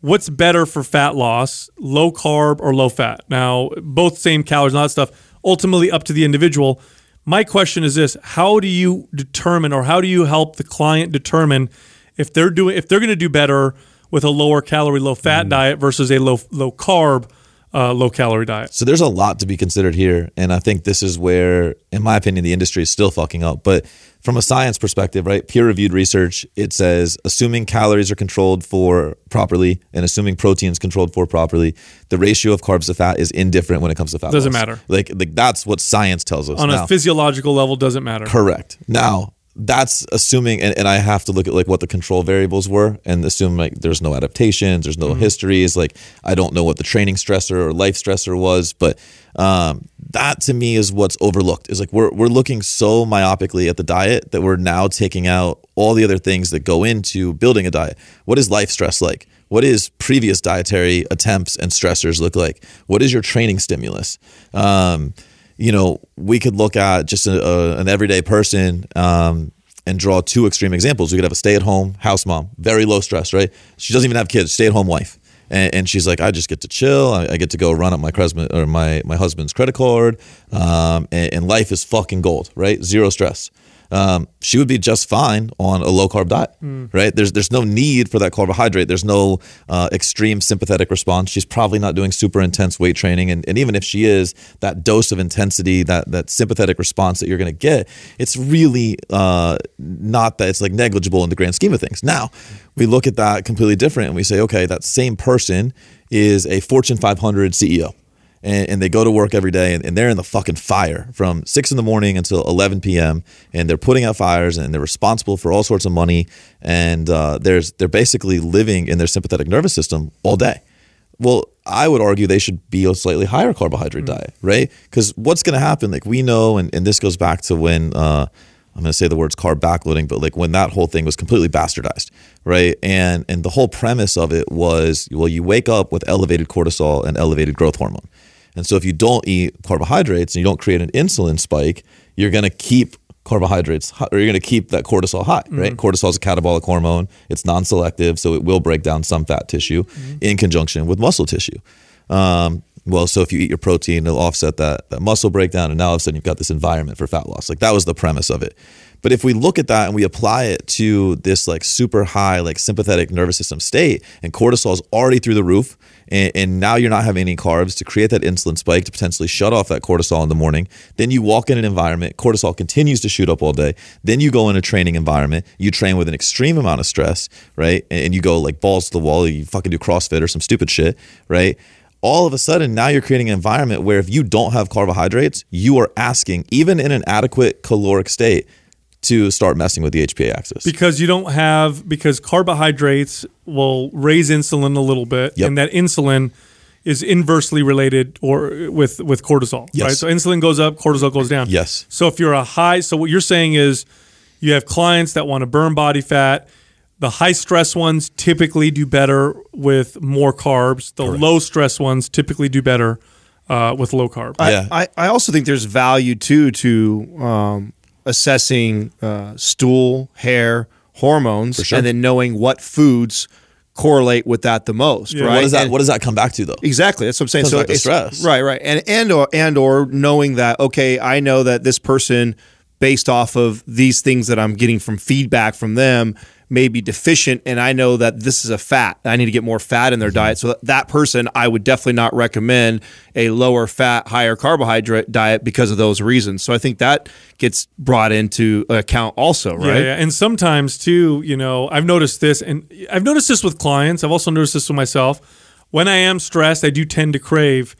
What's better for fat loss, low carb or low fat? Now, both same calories and all that stuff. Ultimately, up to the individual. My question is this: How do you determine, or how do you help the client determine if they're doing if they're going to do better with a lower calorie, low fat mm. diet versus a low low carb, uh, low calorie diet? So there's a lot to be considered here, and I think this is where, in my opinion, the industry is still fucking up. But from a science perspective, right, peer-reviewed research, it says assuming calories are controlled for properly and assuming proteins controlled for properly, the ratio of carbs to fat is indifferent when it comes to fat. Doesn't loss. matter. Like, like that's what science tells us. On Now- a physiological level, doesn't matter. Correct. Now, that's assuming, and, and I have to look at like what the control variables were and assume like there's no adaptations, there's no histories. Like I don't know what the training stressor or life stressor was, but um, that to me is what's overlooked. Is like we're we're looking so myopically at the diet that we're now taking out all the other things that go into building a diet. What is life stress like? What is previous dietary attempts and stressors look like? What is your training stimulus? Um, you know, we could look at just a, a, an everyday person um, and draw two extreme examples. We could have a stay at home house mom, very low stress, right? She doesn't even have kids, stay at home wife. And, and she's like, I just get to chill. I, I get to go run up my or my, my husband's credit card. Um, and, and life is fucking gold, right? Zero stress. Um, she would be just fine on a low carb diet, right? There's there's no need for that carbohydrate. There's no uh, extreme sympathetic response. She's probably not doing super intense weight training, and, and even if she is, that dose of intensity, that that sympathetic response that you're going to get, it's really uh, not that it's like negligible in the grand scheme of things. Now, we look at that completely different, and we say, okay, that same person is a Fortune 500 CEO and, and they go to work every day and, and they're in the fucking fire from six in the morning until 11 p.m. and they're putting out fires and they're responsible for all sorts of money and uh, there's they're basically living in their sympathetic nervous system all day. Well, I would argue they should be a slightly higher carbohydrate diet, right? Because what's going to happen? Like we know, and, and this goes back to when uh, I'm going to say the words carb backloading, but like when that whole thing was completely bastardized, right? And and the whole premise of it was, well, you wake up with elevated cortisol and elevated growth hormone, and so if you don't eat carbohydrates and you don't create an insulin spike, you're going to keep carbohydrates or you're going to keep that cortisol high, right? Cortisol is a catabolic hormone. It's non-selective, so it will break down some fat tissue in conjunction with muscle tissue. Um, well, so if you eat your protein, it'll offset that, that muscle breakdown, and now all of a sudden you've got this environment for fat loss. Like that was the premise of it. But if we look at that and we apply it to this like super high like sympathetic nervous system state, and cortisol is already through the roof, and, and now you're not having any carbs to create that insulin spike to potentially shut off that cortisol in the morning. Then you walk in an environment, cortisol continues to shoot up all day. Then you go in a training environment, you train with an extreme amount of stress, right? And, and you go like balls to the wall, you fucking do CrossFit or some stupid shit, right? all of a sudden now you're creating an environment where if you don't have carbohydrates, you are asking, even in an adequate caloric state, to start messing with the HPA axis. because you don't have because carbohydrates will raise insulin a little bit Yep. and that insulin is inversely related or with with cortisol Yes. right so insulin goes up cortisol goes down Yes. so if you're a high so what you're saying is you have clients that want to burn body fat the high stress ones typically do better with more carbs the low stress ones typically do better uh, with low carb Yeah. I, I also think there's value too to um, assessing uh, stool, hair, hormones, sure. and then knowing what foods correlate with that the most. Yeah. Right? What does that And- what does that come back to though? Exactly. That's what I'm saying. Comes So back to it's- stress. right, right, and and or and or knowing that okay, I know that this person, based off of these things that I'm getting from feedback from them, may be deficient, and I know that this is a fat. I need to get more fat in their diet. So that, that person, I would definitely not recommend a lower fat, higher carbohydrate diet because of those reasons. So I think that gets brought into account also, right? Yeah, yeah. And sometimes too, you know, I've noticed this and I've noticed this with clients. I've also noticed this with myself. When I am stressed, I do tend to crave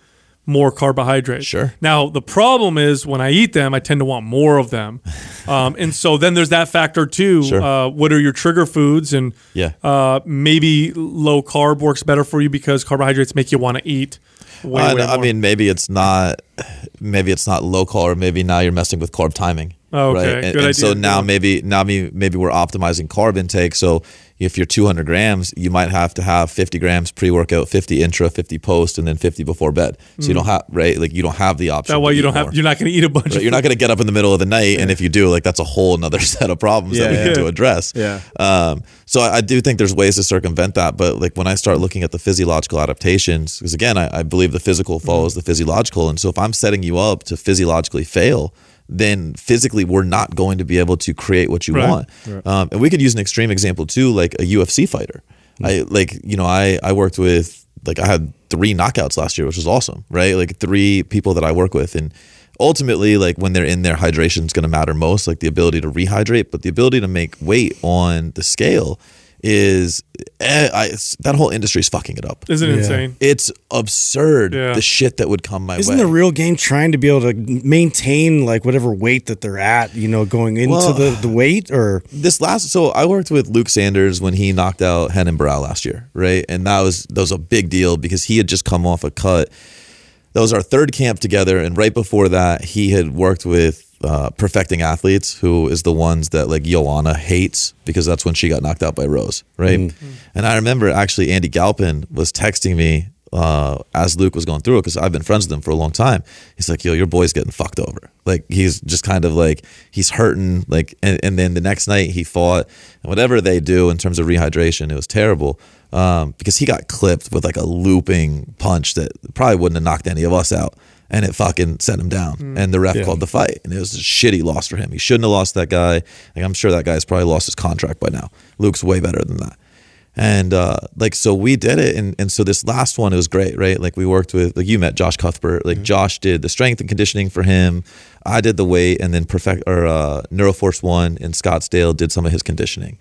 more carbohydrates. Sure. Now the problem is when I eat them, I tend to want more of them, um, and so then there's that factor too. Sure. Uh, what are your trigger foods? And Yeah. uh, maybe low carb works better for you because carbohydrates make you want to eat. Way, I, way I mean, maybe it's not, maybe it's not low carb. Maybe now you're messing with carb timing. Oh, okay. Right? And, and so now maybe now maybe maybe we're optimizing carb intake. So if you're 200 grams, you might have to have 50 grams pre workout, 50 intra, 50 post, and then 50 before bed. So you don't have right, like you don't have the option. Mm. that way you don't have. You're not going to eat a bunch Right, of You're not going to get up in the middle of the night, and if you do, like that's a whole another set of problems that we Yeah, need to address. Yeah. Um, so I, I do think there's ways to circumvent that, but like when I start looking at the physiological adaptations, because again, I, I believe the physical follows the physiological, and so if I'm setting you up to physiologically fail, then physically we're not going to be able to create what you Right. want. Um, and we could use an extreme example too, like a UFC fighter. I like you know I I worked with like I had three knockouts last year, which was awesome, right? Like three people that I work with, and ultimately like when they're in there, hydration is going to matter most, like the ability to rehydrate, but the ability to make weight on the scale is eh, I, that whole industry is fucking it up. Isn't it Yeah. insane? It's absurd Yeah. the shit that would come my way. Isn't way. the real game trying to be able to maintain like whatever weight that they're at, you know, going into Well- the, the weight or this last so I worked with Luke Sanders when he knocked out Renan Barão last year, right? And that was that was a big deal because he had just come off a cut. That was our third camp together, and right before that, he had worked with uh, perfecting athletes, who is the ones that like Joanna hates because that's when she got knocked out by Rose, right? And I remember actually Andy Galpin was texting me uh, as Luke was going through it because I've been friends with him for a long time. He's like, "Yo, your boy's getting fucked over." Like he's just kind of like he's hurting. Like, and, and then the next night he fought, and whatever they do in terms of rehydration, it was terrible um, because he got clipped with like a looping punch that probably wouldn't have knocked any of us out. And it fucking sent him down, and the ref called the fight, and it was a shitty loss for him. He shouldn't have lost that guy. Like I'm sure that guy's probably lost his contract by now. Luke's way better than that. And uh, like so we did it and, and so this last one it was great, right? Like we worked with like you met Josh Cuthbert. Like Josh did the strength and conditioning for him. I did the weight and then perfect or uh, Neuroforce One in Scottsdale did some of his conditioning.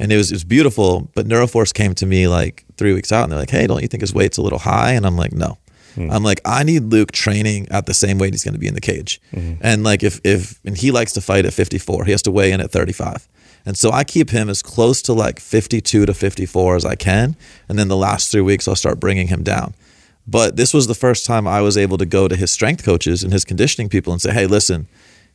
And it was it was beautiful. But Neuroforce came to me like three weeks out and they're like, Hey, don't you think his weight's a little high? And I'm like, No. Mm-hmm. I'm like, I need Luke training at the same weight he's going to be in the cage. Mm-hmm. And like, if, if, and he likes to fight at 54, he has to weigh in at 35. And so I keep him as close to like 52 to 54 as I can. And then the last three weeks, I'll start bringing him down. But this was the first time I was able to go to his strength coaches and his conditioning people and say, hey, listen,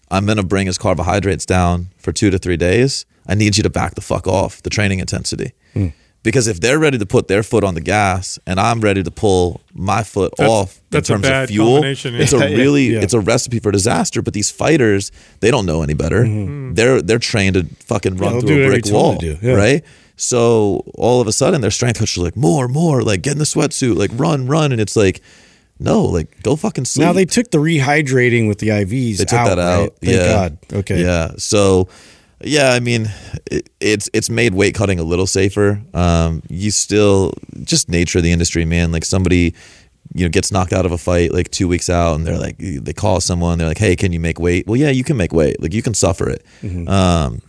I'm going to bring his carbohydrates down for two to three days. I need you to back the fuck off the training intensity. Hmm. Because if they're ready to put their foot on the gas and I'm ready to pull my foot That's- off that's in a terms bad of fuel, combination, yeah. it's a really Yeah. it's a recipe for disaster. But these fighters, they don't know any better. Mm-hmm. They're they're trained to fucking run they'll through a brick you tell them wall, yeah. right? So all of a sudden, their strength coach is like, more, more, like get in the sweatsuit, like run, run, and it's like, no, like go fucking sleep. Now they took the rehydrating with the IVs. They took out, that out. right? Thank yeah. God. Okay. Yeah. So, yeah, I mean, it, it's it's made weight cutting a little safer. Um, you still just nature of the industry, man. Like somebody, you know, gets knocked out of a fight like two weeks out, and they're like, they call someone, they're like, hey, can you make weight? Well, yeah, you can make weight. Like you can suffer it. Mm-hmm. Um,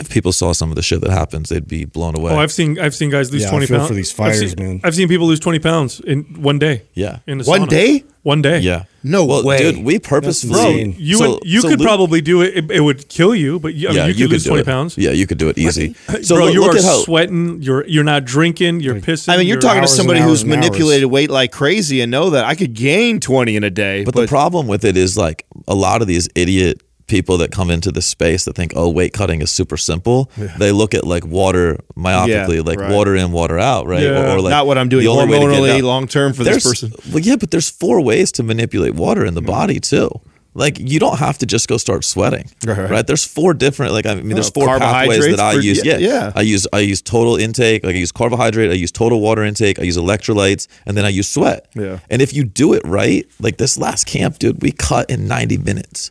if people saw some of the shit that happens, they'd be blown away. Oh, I've seen I've seen guys lose Yeah, I twenty feel pounds for these I've seen- man. I've seen people lose twenty pounds in one day. yeah. in the One sauna. day? One day. Yeah. No well, way. dude. We purposefully, Bro, You So- would, you so could Luke- probably do it. it. It would kill you, but you, I mean, you could lose do twenty it. pounds. Yeah, you could do it easy. So Bro, look, you look are how sweating. You're you're not drinking. You're pissing. I mean, you're talking to somebody who's and hours. manipulated weight like crazy and know that I could gain 20 in a day. But, the problem with it is like a lot of these idiot people that come into this space that think, oh, weight cutting is super simple. They look at like water myopically, Yeah, like right. water in, water out, right? Yeah. like not what I'm doing the only way to get it hormonally long term for this person. Well, yeah, but there's four ways to manipulate water in the mm-hmm. body too. Like you don't have to just go start sweating, Right. right? There's four different, like I mean, there's oh, four pathways that I for- use. yeah, Yeah, yeah. I use I use total intake, like I use carbohydrate, I use total water intake, I use electrolytes, and then I use sweat. Yeah. And if you do it right, like this last camp, dude, we cut in 90 minutes.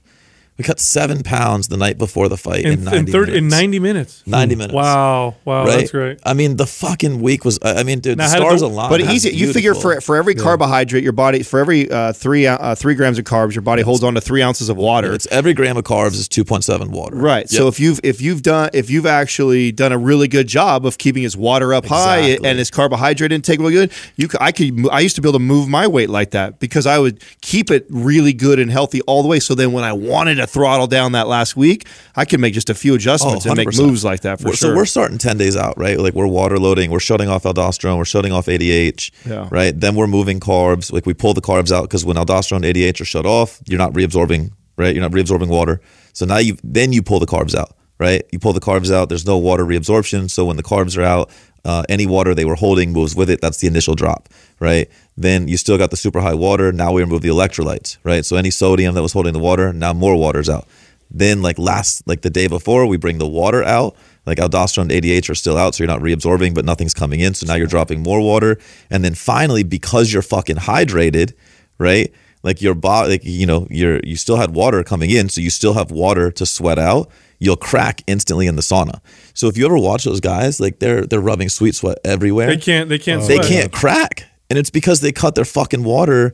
We cut seven pounds the night before the fight in, in, 90 in, 30, in minutes. ninety minutes. 90 minutes. Wow, wow, right? that's great. I mean, the fucking week was. I I mean, dude, Now, the how did stars the- aligned. But It was easy, you figure for for every carbohydrate, your body for every uh, three uh, three grams of carbs, your body holds on to three ounces of water. It's every gram of carbs is 2.7 water. Right. So if you've if you've done if you've actually done a really good job of keeping his water up high and his carbohydrate intake really good, you c- I could I used to be able to move my weight like that because I would keep it really good and healthy all the way. So then when I wanted to throttle down that last week, I could make just a few adjustments oh, and make moves like that for We're- sure. So we're starting 10 days out, right? Like we're water loading, we're shutting off aldosterone, we're shutting off ADH, Yeah. right? Then we're moving carbs. Like we pull the carbs out because when aldosterone and ADH are shut off, you're not reabsorbing, right? You're not reabsorbing water. So now you then you pull the carbs out, right? You pull the carbs out, there's no water reabsorption. So when the carbs are out, uh, any water they were holding moves with it. That's the initial drop, right? Then you still got the super high water. Now we remove the electrolytes, right? So any sodium that was holding the water, now more water's out. Then like last like the day before, we bring the water out. Like aldosterone and ADH are still out, so you're not reabsorbing, but nothing's coming in. So now you're dropping more water. And then finally, because you're fucking hydrated, right? Like your body, like you know, you're you still had water coming in, so you still have water to sweat out. You'll crack instantly in the sauna. So if you ever watch those guys, like they're they're rubbing sweet sweat everywhere. They can't. They can't. Oh. They can't crack. And it's because they cut their fucking water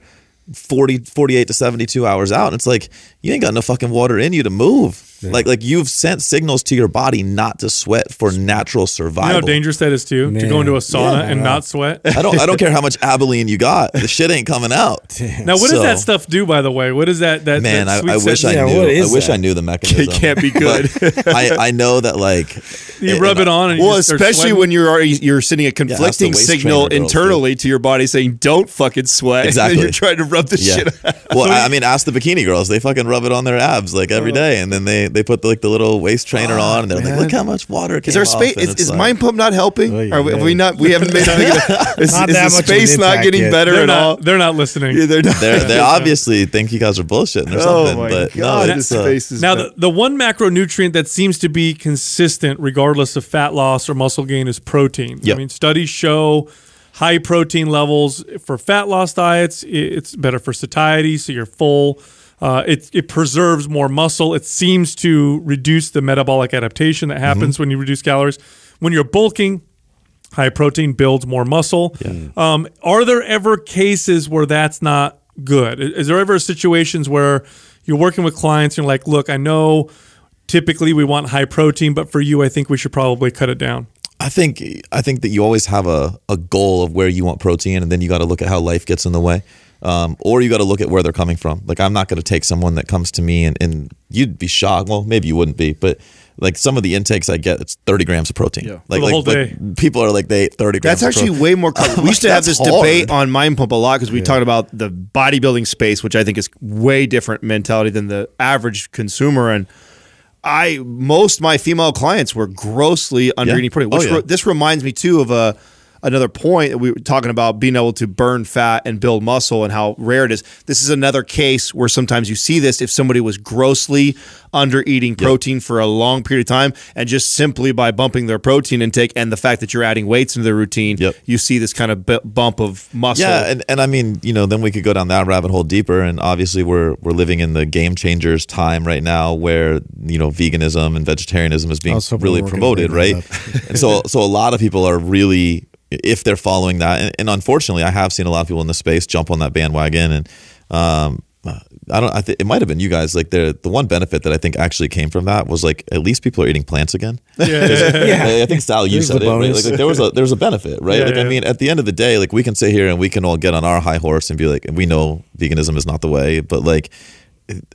40, 48 to 72 hours out. And it's like, you ain't got no fucking water in you to move. Like, like you've sent signals to your body not to sweat for natural survival. You know survival. how dangerous that is too to go into a sauna Yeah. and not sweat. I don't, I don't care how much Albolene you got. The shit ain't coming out. Now, what does that stuff do? By the way, what is that? That Man, that I, sweet I wish I scent- Yeah, knew. I wish that? I knew the mechanism. It can't be good. I, I know that like you rub it on and you well, just especially sweating. when you're already you're sending a conflicting waist signal trainer girls, internally to your body saying "Don't fucking sweat." Exactly. And then you're trying to rub the Yeah. shit. out. Well, I I mean, ask the bikini girls. They fucking rub it on their abs like every oh. day, and then they they put the, like the little waist trainer on, and they're like, "Look how much water came Is our space is, it's is like- Mind Pump not helping? Oy, Are we, have we not? We haven't made. is, Not is that the much space not getting yet. better they're at all? They're not listening. Yeah, they're not. They're, they obviously think you guys are bullshitting or oh something. my but god, no, it's, uh, space is Now, the, the one macronutrient that seems to be consistent regardless of fat loss or muscle gain is protein. Yep. I mean, studies show high protein levels for fat loss diets. It's better for satiety, so you're full. Uh, it, it preserves more muscle. It seems to reduce the metabolic adaptation that happens when you reduce calories. When you're bulking, high protein builds more muscle. Um, are there ever cases where that's not good? Is is there ever situations where you're working with clients and you're like, look, I know typically we want high protein, but for you, I think we should probably cut it down. I think I think that you always have a, a goal of where you want protein, and then you got to look at how life gets in the way, um, or you got to look at where they're coming from. Like I'm not going to take someone that comes to me and, and you'd be shocked. Well, maybe you wouldn't be, but like some of the intakes I get, it's 30 grams of protein. Yeah. Like, For the whole like, like people are like they ate 30 grams. That's of actually protein. way more. Carb- we used to have That's this debate on Mind Pump a lot because we talked about the bodybuilding space, which I think is way different mentality than the average consumer. And I most of my female clients were grossly under eating protein. Oh, yeah. re- this reminds me too of a another point that we were talking about being able to burn fat and build muscle and how rare it is. This is another case where sometimes you see this if somebody was grossly under eating protein for a long period of time and just simply by bumping their protein intake and the fact that you're adding weights into their routine, Yep. you see this kind of bu- bump of muscle. Yeah, and, and I mean, you know, then we could go down that rabbit hole deeper. And obviously, we're we're living in the game changers time right now, where you know veganism and vegetarianism is being really we weren't gonna promoted, right? and so so a lot of people are really, if they're following that, and, and unfortunately, I have seen a lot of people in the space jump on that bandwagon, and um, I don't. I think it might have been you guys. Like the the one benefit that I think actually came from that was like at least people are eating plants again. Yeah. I think Sal, you There's said it. Right? Like, like, there was a there was a benefit, right? Yeah, like I mean, at the end of the day, like we can sit here and we can all get on our high horse and be like, we know veganism is not the way, but like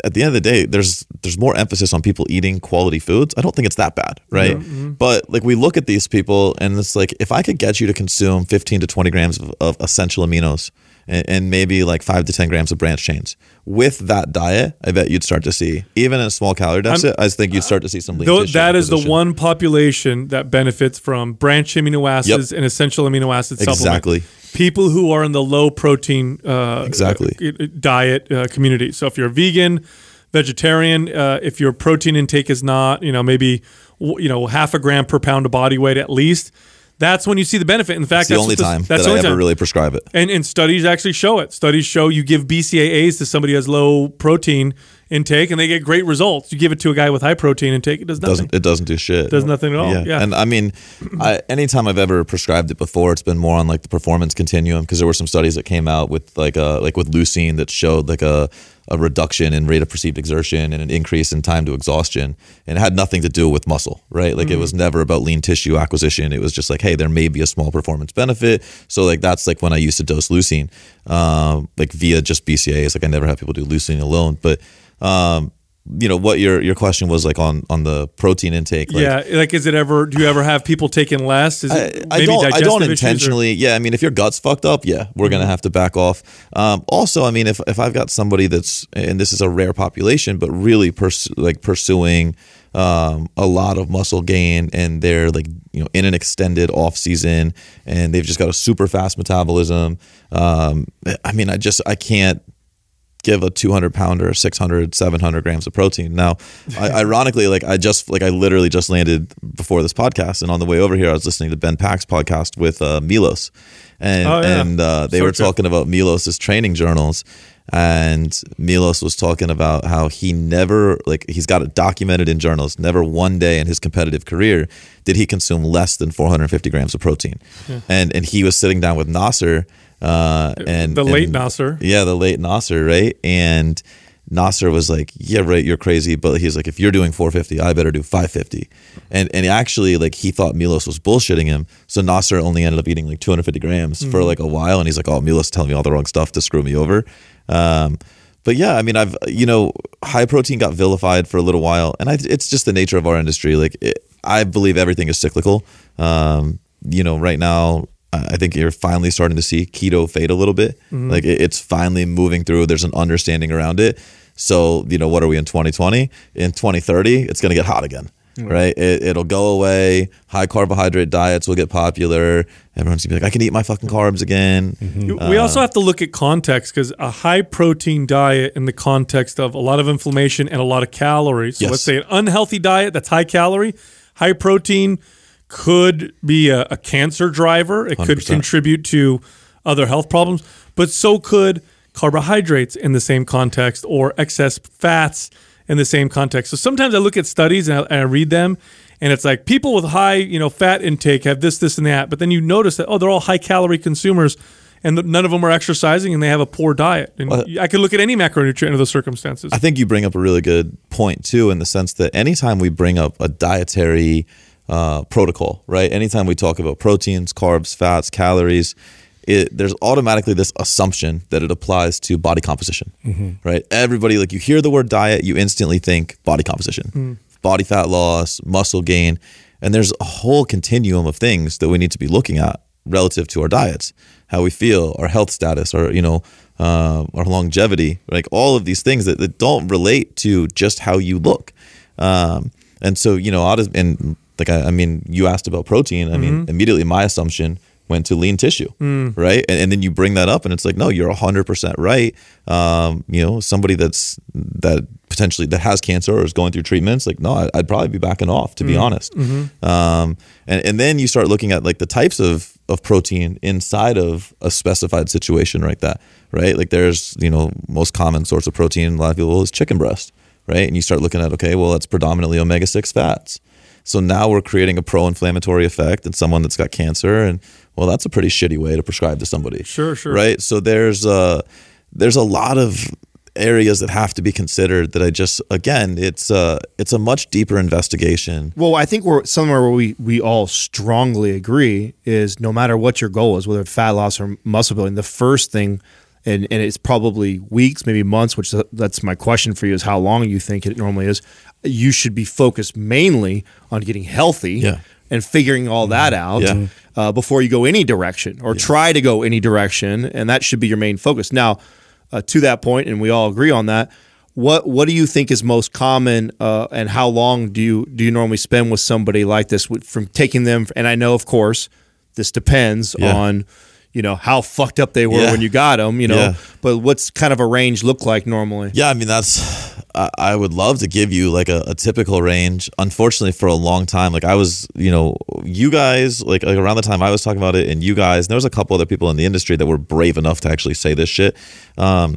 at the end of the day, there's there's more emphasis on people eating quality foods. I don't think it's that bad, right? Mm-hmm. But like we look at these people and it's like if I could get you to consume 15 to 20 grams of, of essential aminos and, and maybe like five to 10 grams of branch chains with that diet, I bet you'd start to see even in a small calorie deficit. I think you'd start to see some lean Though that is the one population that benefits from branch amino acids and essential amino acid supplement. Exactly. People who are in the low protein uh, Exactly. uh, diet uh, community. So if you're a vegan, vegetarian, uh, if your protein intake is not, you know, maybe you know half a gram per pound of body weight at least, that's when you see the benefit. In fact, It's the that's only this- time that's that the I only ever time. really prescribe it. And, and studies actually show it. Studies show you give BCAAs to somebody who has low protein intake, and they get great results. You give it to a guy with high protein intake, it does nothing. doesn't it doesn't do shit Does nothing at all, yeah. and i mean I, anytime i've ever prescribed it before it's been more on like the performance continuum because there were some studies that came out with like uh like with leucine that showed like a a reduction in rate of perceived exertion and an increase in time to exhaustion. And it had nothing to do with muscle right? Like it was never about lean tissue acquisition. It was just like hey there may be a small performance benefit. So like that's like when i used to dose leucine um like via just BCAAs like i never have people do leucine alone. But um you know what your your question was like on on the protein intake like, yeah, like is it ever? Do you ever have people taking less? Is it I maybe don't. I don't issues or- Mm-hmm. intentionally. Yeah, I mean, if your gut's fucked up, yeah, we're gonna have to back off. Um, also, I mean, if if I've got somebody that's and this is a rare population, but really pers- like pursuing um, a lot of muscle gain, and they're like you know in an extended off season, and they've just got a super fast metabolism. Um, I mean, I just I can't give a 200 pounder 600 700 grams of protein now I, ironically like i just like i literally just landed before this podcast and on the way over here i was listening to ben pack's podcast with uh, milos and Oh, yeah. and uh, they So were true. talking about milos's training journals and milos was talking about how he never like he's got it documented in journals never one day in his competitive career did he consume less than 450 grams of protein and and he was sitting down with nasser uh, and the late and- Nasser. yeah, the late Nasser, right? And Nasser was like, "Yeah, right, you're crazy." But he's like, "If you're doing 450, I better do 550." And and actually, like he thought Milos was bullshitting him, so Nasser only ended up eating like 250 grams for like a while. And he's like, "Oh, Milos telling me all the wrong stuff to screw me over." Um, but yeah, I mean, I've you know, high protein got vilified for a little while, and I, it's just the nature of our industry. Like, it, I believe everything is cyclical. Um, you know, right now, I I think you're finally starting to see keto fade a little bit. Mm-hmm. Like, it, it's finally moving through. There's an understanding around it. So, you know, what are we in 2020? In 2030, it's going to get hot again. Mm-hmm. Right, it, it'll go away. High carbohydrate diets will get popular. Everyone's gonna be like, "I can eat my fucking carbs again." Mm-hmm. we also uh, have to look at context because a high protein diet in the context of a lot of inflammation and a lot of calories. So Yes. let's say an unhealthy diet that's high calorie, high protein could be a, a cancer driver. It could 100%. contribute to other health problems, but so could carbohydrates in the same context or excess fats in the same context. So sometimes I look at studies and I, and I read them, and it's like people with high, you know, fat intake have this, this, and that. But then you notice that oh, they're all high calorie consumers, and none of them are exercising, and they have a poor diet. And I could look at any macronutrient under those circumstances. I think you bring up a really good point too, in the sense that anytime we bring up a dietary uh, protocol, right? Anytime we talk about proteins, carbs, fats, calories, it, there's automatically this assumption that it applies to body composition, right? Everybody, like you hear the word diet, you instantly think body composition, body fat loss, muscle gain, and there's a whole continuum of things that we need to be looking at relative to our diets, how we feel, our health status, our you know, uh, our longevity, like all of these things that, that don't relate to just how you look. Um, And so, you know, and like, I, I mean, you asked about protein. I mean, immediately my assumption went to lean tissue, right? And, and then you bring that up, and it's like, no, you're hundred percent right. Um, you know, somebody that's that potentially that has cancer or is going through treatments, like, no, I- I'd probably be backing off, to be honest. Um, and and then you start looking at like the types of of protein inside of a specified situation like that, right? Like, there's you know most common source of protein in a lot of people is chicken breast, right? And you start looking at okay, well, that's predominantly omega six fats. So now we're creating a pro-inflammatory effect in someone that's got cancer, and well, that's a pretty shitty way to prescribe to somebody. Sure, sure. Right. So there's a there's a lot of areas that have to be considered that I just again it's uh it's a much deeper investigation. Well, I think we're somewhere where we, we all strongly agree is no matter what your goal is, whether it's fat loss or muscle building, the first thing, and, and it's probably weeks, maybe months, which that's my question for you is how long you think it normally is. You should be focused mainly on getting healthy Yeah. and figuring all that out Yeah. uh, before you go any direction or try to go any direction. And that should be your main focus. Now, uh, to that point, and we all agree on that. What what do you think is most common, uh, and how long do you do you normally spend with somebody like this from taking them? And I know, of course, this depends Yeah. on you know how fucked up they were Yeah. when you got them. You know, Yeah. but what's kind of a range look like normally? Yeah, I mean that's I, I would love to give you like a, a typical range. Unfortunately, for a long time, like I was, you know, you guys like, like around the time I was talking about it, and you guys, and there was a couple other people in the industry that were brave enough to actually say this shit. Um,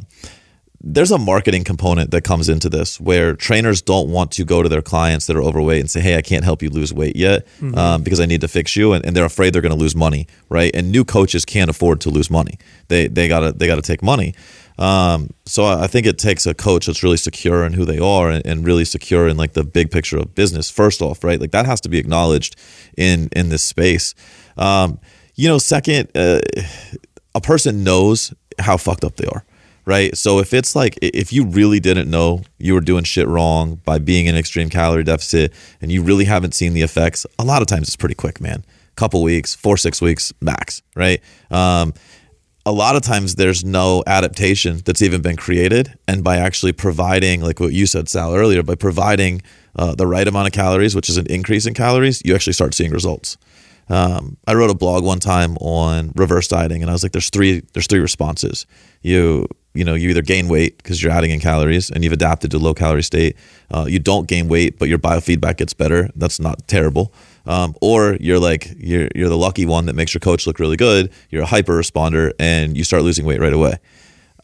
there's a marketing component that comes into this where trainers don't want to go to their clients that are overweight and say, Hey, I can't help you lose weight yet um, because I need to fix you. And, and they're afraid they're going to lose money. Right. And new coaches can't afford to lose money. They, they gotta, they gotta take money. Um, so I I think it takes a coach that's really secure in who they are and, and really secure in like the big picture of business first off, right? Like that has to be acknowledged in, in this space. Um, you know, second, uh, a person knows how fucked up they are right? So if it's like if you really didn't know you were doing shit wrong by being in extreme calorie deficit and you really haven't seen the effects, a lot of times it's pretty quick, man. Couple weeks, four six weeks max, right? Um, a lot of times there's no adaptation that's even been created, and by actually providing, like what you said, Sal earlier, by providing uh, the right amount of calories, which is an increase in calories, you actually start seeing results. Um, I wrote a blog one time on reverse dieting, and I was like, "There's three. There's three responses. You, you know, you either gain weight because you're adding in calories and you've adapted to low calorie state. Uh, you don't gain weight, but your biofeedback gets better. That's not terrible. Um, or you're like you're you're the lucky one that makes your coach look really good. You're a hyper responder, and you start losing weight right away.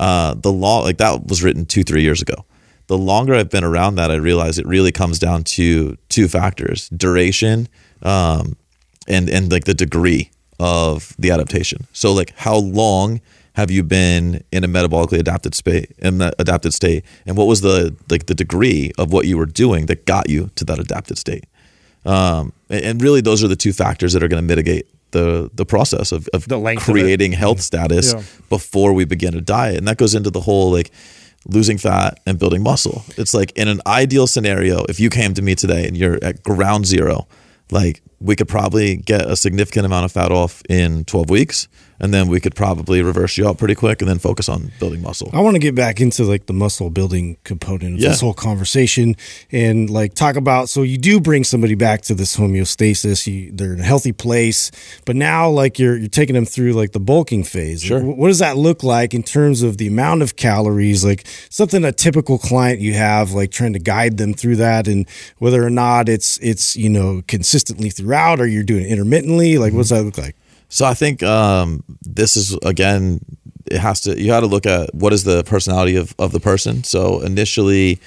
Uh, the law, like that, was written two three years ago the longer I've been around that, I realize it really comes down to two factors: duration, um, and and like the degree of the adaptation. So, like, how long have you been in a metabolically adapted state, in that adapted state, and what was the like the degree of what you were doing that got you to that adapted state? Um, and, really, those are the two factors that are going to mitigate the the process of, of The length of creating health status Yeah. before we begin a diet, and that goes into the whole like losing fat and building muscle. It's like in an ideal scenario, if you came to me today and you're at ground zero, like we could probably get a significant amount of fat off in 12 weeks and then we could probably reverse you out pretty quick and then focus on building muscle. I want to get back into like the muscle building component of Yeah. this whole conversation and like talk about so you do bring somebody back to this homeostasis. You, they're in a healthy place, but now like you're you're taking them through like the bulking phase. Sure. Wh- What does that look like in terms of the amount of calories? Like something a typical client you have, like trying to guide them through that, and whether or not it's it's you know consistently throughout, or you're doing it intermittently. Like what does mm-hmm. that look like? So I think um, this is again, it has to you got to look at what is the personality of, of the person. So initially,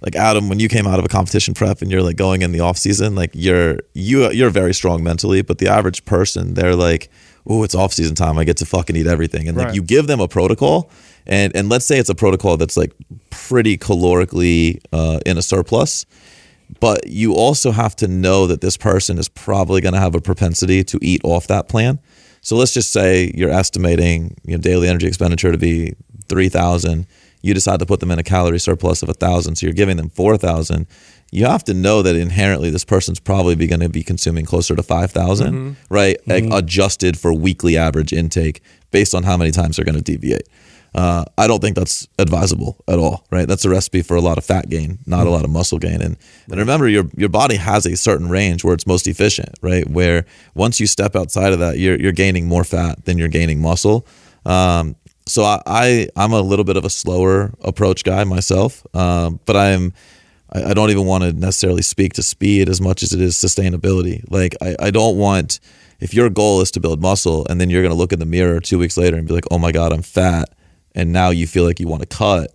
like Adam, when you came out of a competition prep and you're like going in the off season, like you're you you're very strong mentally, but the average person they're like, oh, it's off season time, I get to fucking eat everything, and like you give them a protocol. And, and let's say it's a protocol that's like pretty calorically uh, in a surplus, but you also have to know that this person is probably going to have a propensity to eat off that plan. So let's just say you're estimating your daily energy expenditure to be 3000 you decide to put them in a calorie surplus of 1000 so you're giving them 4000 you have to know that inherently this person's probably going to be consuming closer to 5000 mm-hmm. right? Like, mm-hmm. adjusted for weekly average intake based on how many times they're going to deviate Uh, I don't think that's advisable at all, right? That's a recipe for a lot of fat gain, not a lot of muscle gain. And and remember, your your body has a certain range where it's most efficient, right? Where once you step outside of that, you're you're gaining more fat than you're gaining muscle. Um, so I, I I'm a little bit of a slower approach guy myself, um, but I'm I, I don't even want to necessarily speak to speed as much as it is sustainability. Like I, I don't want if your goal is to build muscle and then you're gonna look in the mirror two weeks later and be like, oh my god, I'm fat, and now you feel like you want to cut.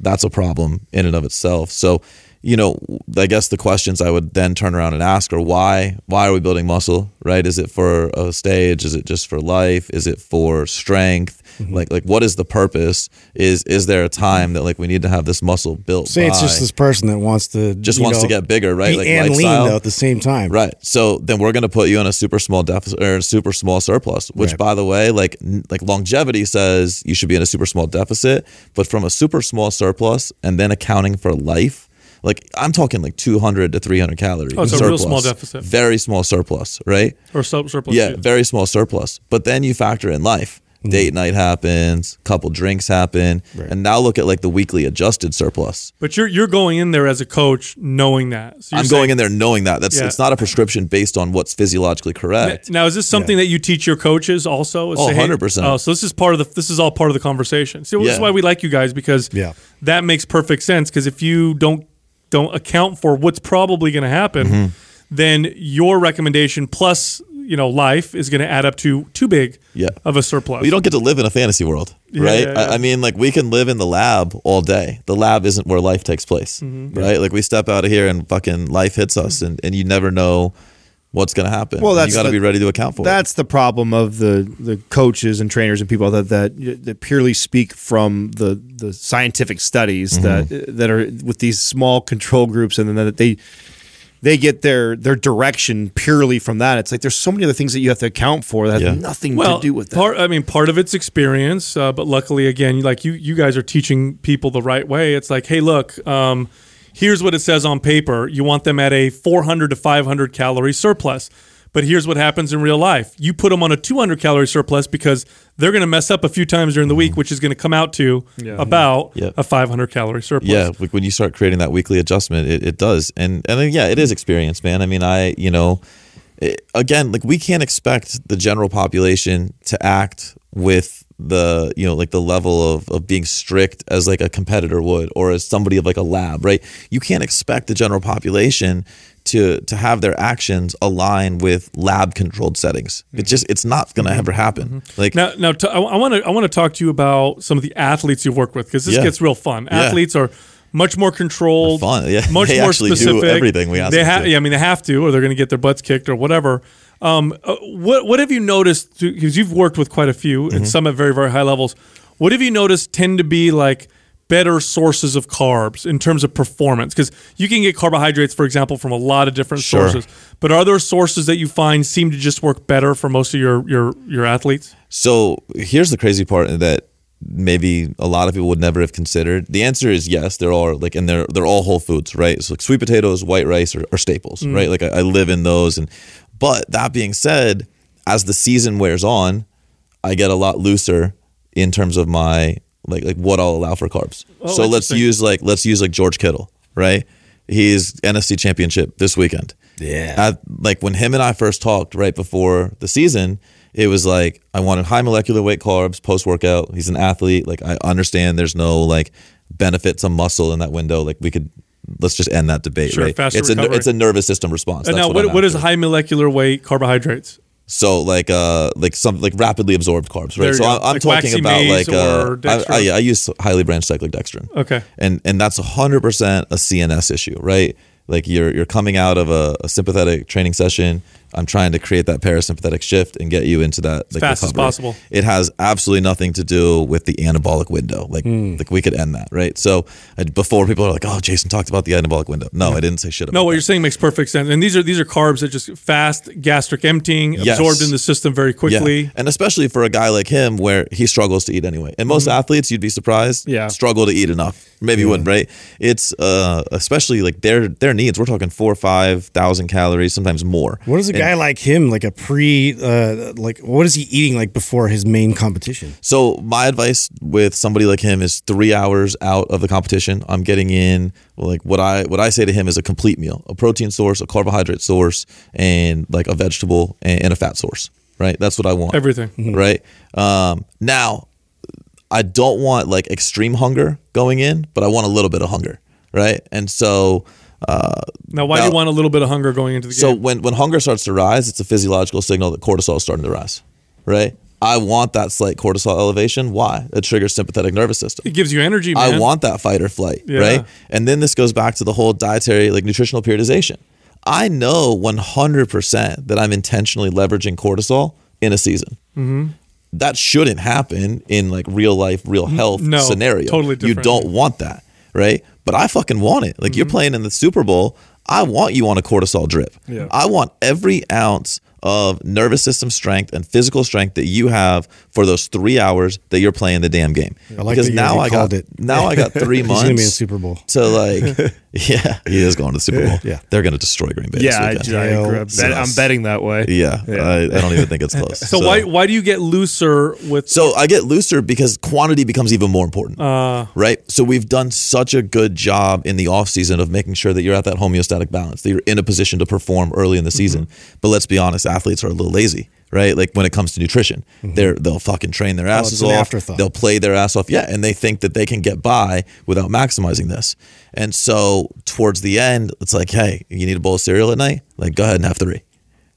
That's a problem in and of itself. So you know, I guess the questions I would then turn around and ask are why why are we building muscle, right? Is it for a stage? Is it just for life? Is it for strength? Mm-hmm. Like like what is the purpose? Is is there a time that like we need to have this muscle built? Say it's just this person that wants to just wants to get bigger, right? Like and lifestyle. lean though at the same time. Right. So then we're going to put you in a super small deficit or a super small surplus, which Right. by the way, like like longevity says you should be in a super small deficit, but from a super small surplus and then accounting for life, like I'm talking like 200 to 300 calories. Oh, it's a real surplus. small deficit. Very small surplus, right? or sur- surplus. Yeah, too. very small surplus. But then you factor in life. Mm-hmm. Date night happens, couple drinks happen, and now look at like the weekly adjusted surplus. But you're you're going in there as a coach knowing that. So I'm saying- going in there knowing that. That's Yeah. it's not a prescription based on what's physiologically correct. Now, is this something that you teach your coaches also? Oh, Say, 100%. Oh, so this is part of the this is all part of the conversation. See, this is why we like you guys because Yeah. that makes perfect sense. Because if you don't don't account for what's probably going to happen, Mm-hmm. then your recommendation plus you know life is going to add up to too big Yeah. of a surplus. We don't get to live in a fantasy world, right? yeah, yeah. I, I mean, like we can live in the lab all day. The lab isn't where life takes place, Mm-hmm. right? Like we step out of here and fucking life hits us, and, and you never know what's going to happen. Well, And that's you got to be ready to account for it. That's the problem of the the coaches and trainers and people that that, that purely speak from the the scientific studies Mm-hmm. that that are with these small control groups and then that they they get their their direction purely from that. It's like there's so many other things that you have to account for that Yeah. have nothing well, to do with that. part. I mean, part of it's experience, uh, but luckily, again, like you, you guys are teaching people the right way. It's like, hey, look, um, here's what it says on paper. You want them at a 400 to 500 calorie surplus. But here's what happens in real life. You put them on a 200 calorie surplus because they're going to mess up a few times during the week, which is going to come out to mm-hmm. about Yeah. a 500 calorie surplus. yeah, like when you start creating that weekly adjustment, it, it does, and and then, yeah, it is experience, man. I mean, I you know, it, again, like we can't expect the general population to act with the you know like the level of, of being strict as like a competitor would or as somebody of like a lab right you can't expect the general population to to have their actions align with lab controlled settings it just it's not going to mm-hmm. ever happen mm-hmm. like Now, now t- I want to I want to talk to you about some of the athletes you've worked with because this Yeah. gets real fun. Yeah. Athletes are much more controlled, fun, yeah. much They more specific. everything we ask They them ha- to. yeah, I mean they have to, or they're going to get their butts kicked or whatever. Um, uh, what what have you noticed? Because you've worked with quite a few, Mm-hmm. and some at very very high levels. What have you noticed tend to be like? Better sources of carbs in terms of performance because you can get carbohydrates, for example, from a lot of different Sure. sources. But are there sources that you find seem to just work better for most of your your your athletes? So here's the crazy part that maybe a lot of people would never have considered. The answer is yes. there are like, and they're they're all whole foods, right? So like sweet potatoes, white rice are, are staples, right? Like I, I live in those, and but that being said, as the season wears on, I get a lot looser in terms of my like like what I'll allow for carbs. Oh, so let's use like let's use like George Kittle, right? He's NFC Championship this weekend. Yeah. At, like when him and I first talked right before the season, it was like I wanted high molecular weight carbs post workout. He's an athlete. Like I understand there's no like benefit to muscle in that window. Like we could let's just end that debate. Sure, right? it's a it's a nervous system response. And That's now, what, I'm what is high molecular weight carbohydrates? So like uh like some like rapidly absorbed carbs, right? So. I, I'm Like talking about like uh, I. I, yeah, I use highly branched cyclic dextrin. Okay. and and that's hundred percent a CNS issue, right? Like you're you're coming out of a, a sympathetic training session. I'm trying to create that parasympathetic shift and get you into that like, fast as possible. It has absolutely nothing to do with the anabolic window. Like Hmm. like we could end that, right? So I, before people are like, "Oh, Jason talked about the anabolic window." No, I didn't say shit about. No, what that. you're saying makes perfect sense. And these are these are carbs that just fast gastric emptying, Yes. absorbed in the system very quickly. Yeah. And especially for a guy like him where he struggles to eat anyway. And most athletes, you'd be surprised, Mm-hmm. Yeah. struggle to eat enough. Maybe you wouldn't, right? It's uh especially like their their needs. We're talking four or five thousand calories, sometimes more. What does a guy like him like a pre uh like what is he eating like before his main competition? So my advice with somebody like him is three hours out of the competition. I'm getting in like what I what I say to him is a complete meal, a protein source, a carbohydrate source, and like a vegetable and, and a fat source. Right, that's what I want. Everything. Right. Um, now, I don't want like extreme hunger going in, but I want a little bit of hunger. Right, and so. Uh, Now, why do you want a little bit of hunger going into the so game? when when hunger starts to rise, it's a physiological signal that cortisol is starting to rise, right? I want that slight cortisol elevation. Why? It triggers sympathetic nervous system. It gives you energy, man. I want that fight or flight, Yeah. right? And then this goes back to the whole dietary, like nutritional periodization. I know 100% that I'm intentionally leveraging cortisol in a season. Mm-hmm. That shouldn't happen in like real life, real health no, scenario. totally different. You don't want that, right? But I fucking want it. Like you're Mm-hmm. playing in the Super Bowl. I want you on a cortisol drip. I want every ounce of nervous system strength and physical strength that you have for those three hours that you're playing the damn game. I like because now I got it. now I got three months gonna be in Super Bowl. to like yeah he is going to the Super Bowl Yeah. they're going to destroy Green Bay Yeah, I, this I weekend. agree. I'm, bet, I'm betting that way. yeah, I, I don't even think it's close so, why why do you get looser with? so I get looser because quantity becomes even more important uh, right so we've done such a good job in the off season of making sure that you're at that homeostatic balance that you're in a position to perform early in the season Mm-hmm. but let's be honest athletes are a little lazy right? Like when it comes to nutrition they're they'll fucking train their asses Mm-hmm. Oh, it's an off. afterthought. they'll play their ass off. Yeah and they think that they can get by without maximizing this. And so towards the end it's like hey you need a bowl of cereal at night? Like go ahead and have three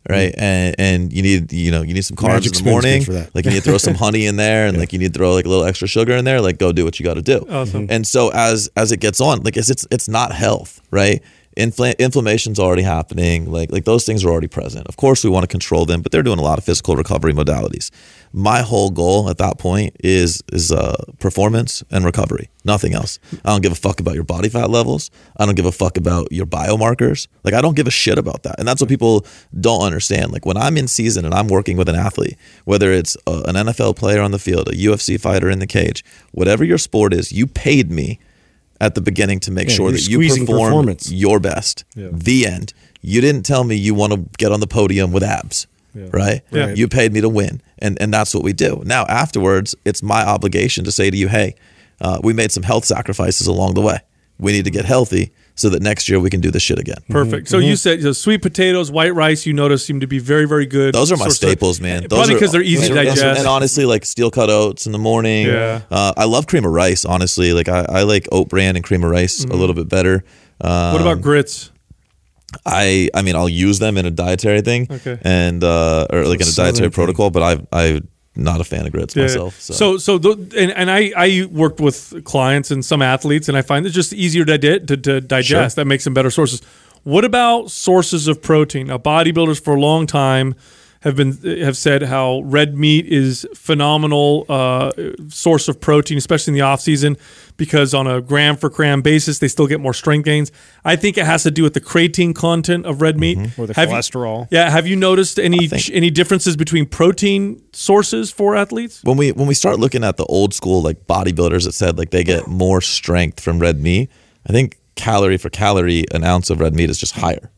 right? And and you need you know you need some carbs. Magic in the morning. for that. like you need to throw some honey in there and like you need to throw like a little extra sugar in there. Like go do what you got to do. Awesome. and so as as it gets on like it's it's, it's not health right Infl- inflammation's already happening like like those things are already present. Of course we want to control them but they're doing a lot of physical recovery modalities. My whole goal at that point is is uh performance and recovery nothing else. I don't give a fuck about your body fat levels. I don't give a fuck about your biomarkers. Like i don't give a shit about that. And that's what people don't understand. Like when i'm in season and i'm working with an athlete whether it's uh an nfl player on the field a ufc fighter in the cage whatever your sport is you paid me at the beginning to make Yeah, sure that you perform your best. The end. You didn't tell me you want to get on the podium with abs, right? Yeah. You paid me to win, and and that's what we do. Now afterwards, it's my obligation to say to you, hey, uh, we made some health sacrifices along the way. We need to get healthy so that next year we can do this shit again. perfect. So you said so sweet potatoes, white rice. You notice seem to be very very good. Those are my source of- staples, man. Those Probably because they're easy to those are- digest. And honestly, like steel cut oats in the morning. Yeah. Uh, I love cream of rice. Honestly, like I, I like oat bran and cream of rice a little bit better. Um, Mm-hmm. what about grits? I I mean I'll use them in a dietary thing, Okay. and uh, or like in a Southern dietary thing. protocol. But I I'm not a fan of grits Yeah. myself. So, so so the, and and I I worked with clients and some athletes, and I find it's just easier to di- to, to digest. That makes them better sources. What about sources of protein? Now, bodybuilders for a long time have been have said how red meat is phenomenal uh, source of protein, especially in the off season, because on a gram for gram basis, they still get more strength gains. I think it has to do with the creatine content of red meat Or the Have you- cholesterol. yeah, have you noticed any any differences between protein sources for athletes? when we when we start looking at the old school like bodybuilders that said like they get more strength from red meat, I think calorie for calorie an ounce of red meat is just higher,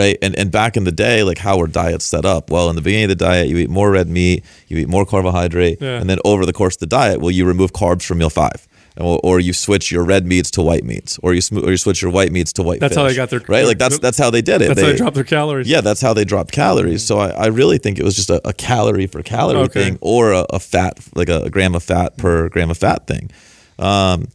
right? And and back in the day, like how were diets set up? Well, in the beginning of the diet, you eat more red meat, you eat more carbohydrate, Yeah. and then over the course of the diet, well, you remove carbs from meal five. Or, or you switch your red meats to white meats, or you sm- or you switch your white meats to white. That's how they got their- right. Like that's that's how they did it. That's how they drop their calories. Yeah, that's how they dropped calories. So I, I really think it was just a, a calorie for calorie Okay. thing or a, a fat, like a, gram of fat per gram of fat thing. Um,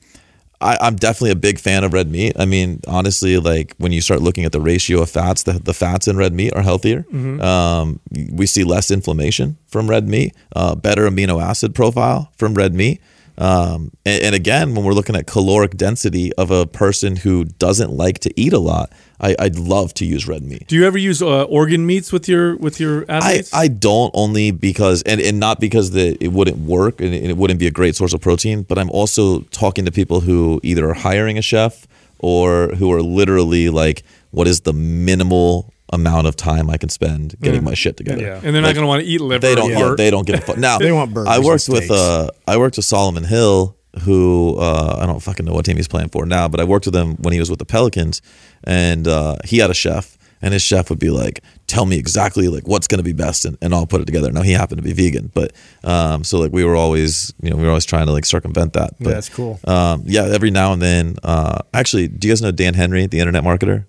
I, I'm definitely a big fan of red meat. I mean, honestly, like when you start looking at the ratio of fats, the, the fats in red meat are healthier. Mm-hmm. Um, we see less inflammation from red meat, uh, better amino acid profile from red meat. Um, and, and again, when we're looking at caloric density of a person who doesn't like to eat a lot, I, I'd love to use red meat. Do you ever use uh, organ meats with your with your I, athletes? I I don't only because and, and not because that it wouldn't work and it wouldn't be a great source of protein, but I'm also talking to people who either are hiring a chef or who are literally like, what is the minimal amount of time I can spend getting my shit together? Yeah. and they're not Like, going to want to eat liver. They don't. or Yeah, heart. they don't give a fuck. Now They want burgers I and worked with steaks. uh, I worked with Solomon Hill, who uh, I don't fucking know what team he's playing for now, but I worked with him when he was with the Pelicans, and uh, he had a chef. and his chef would be like, "Tell me exactly like what's going to be best," and, and I'll put it together. Now he happened to be vegan, but um, so like we were always, you know, we were always trying to like circumvent that. But, that's cool. Um, yeah, every now and then. Uh, actually, do you guys know Dan Henry, the internet marketer?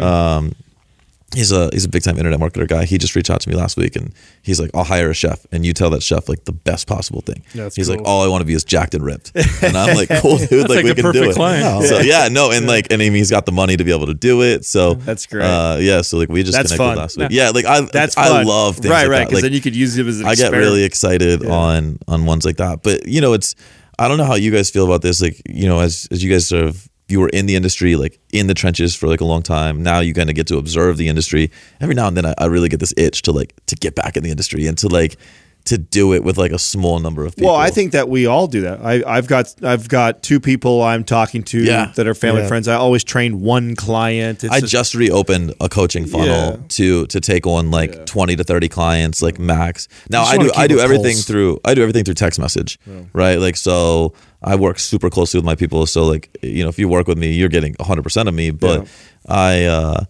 Um, he's a he's a big time internet marketer guy. He just reached out to me last week and he's like, I'll hire a chef and you tell that chef like the best possible thing. That's he's like, all I want to be is jacked and ripped. And I'm like, cool, dude. like, like we can do it. client. So yeah, no, and like, and I mean, he's got the money to be able to do it. So That's great. Uh, yeah, so like we just That's connected fun. last week. Yeah, like I That's I fun. love things right, like right. Because Like, then you could use it as an I get really excited on on ones like that. But you know, it's I don't know how you guys feel about this. Like you know, as as you guys sort of you were in the industry, like in the trenches for like a long time. Now you kind of get to observe the industry. Every now and then, I, I really get this itch to like to get back in the industry and to like to do it with like a small number of people. Well, I think that we all do that. I, I've got I've got two people I'm talking to Yeah. that are family Yeah. friends. I always train one client. It's I just- just reopened a coaching funnel Yeah. to to take on like twenty to thirty clients, like max. Now I do I do everything pulse. through I do everything through text message, right? Like so, I work super closely with my people. So like you know, if you work with me, you're getting hundred percent of me. But I, uh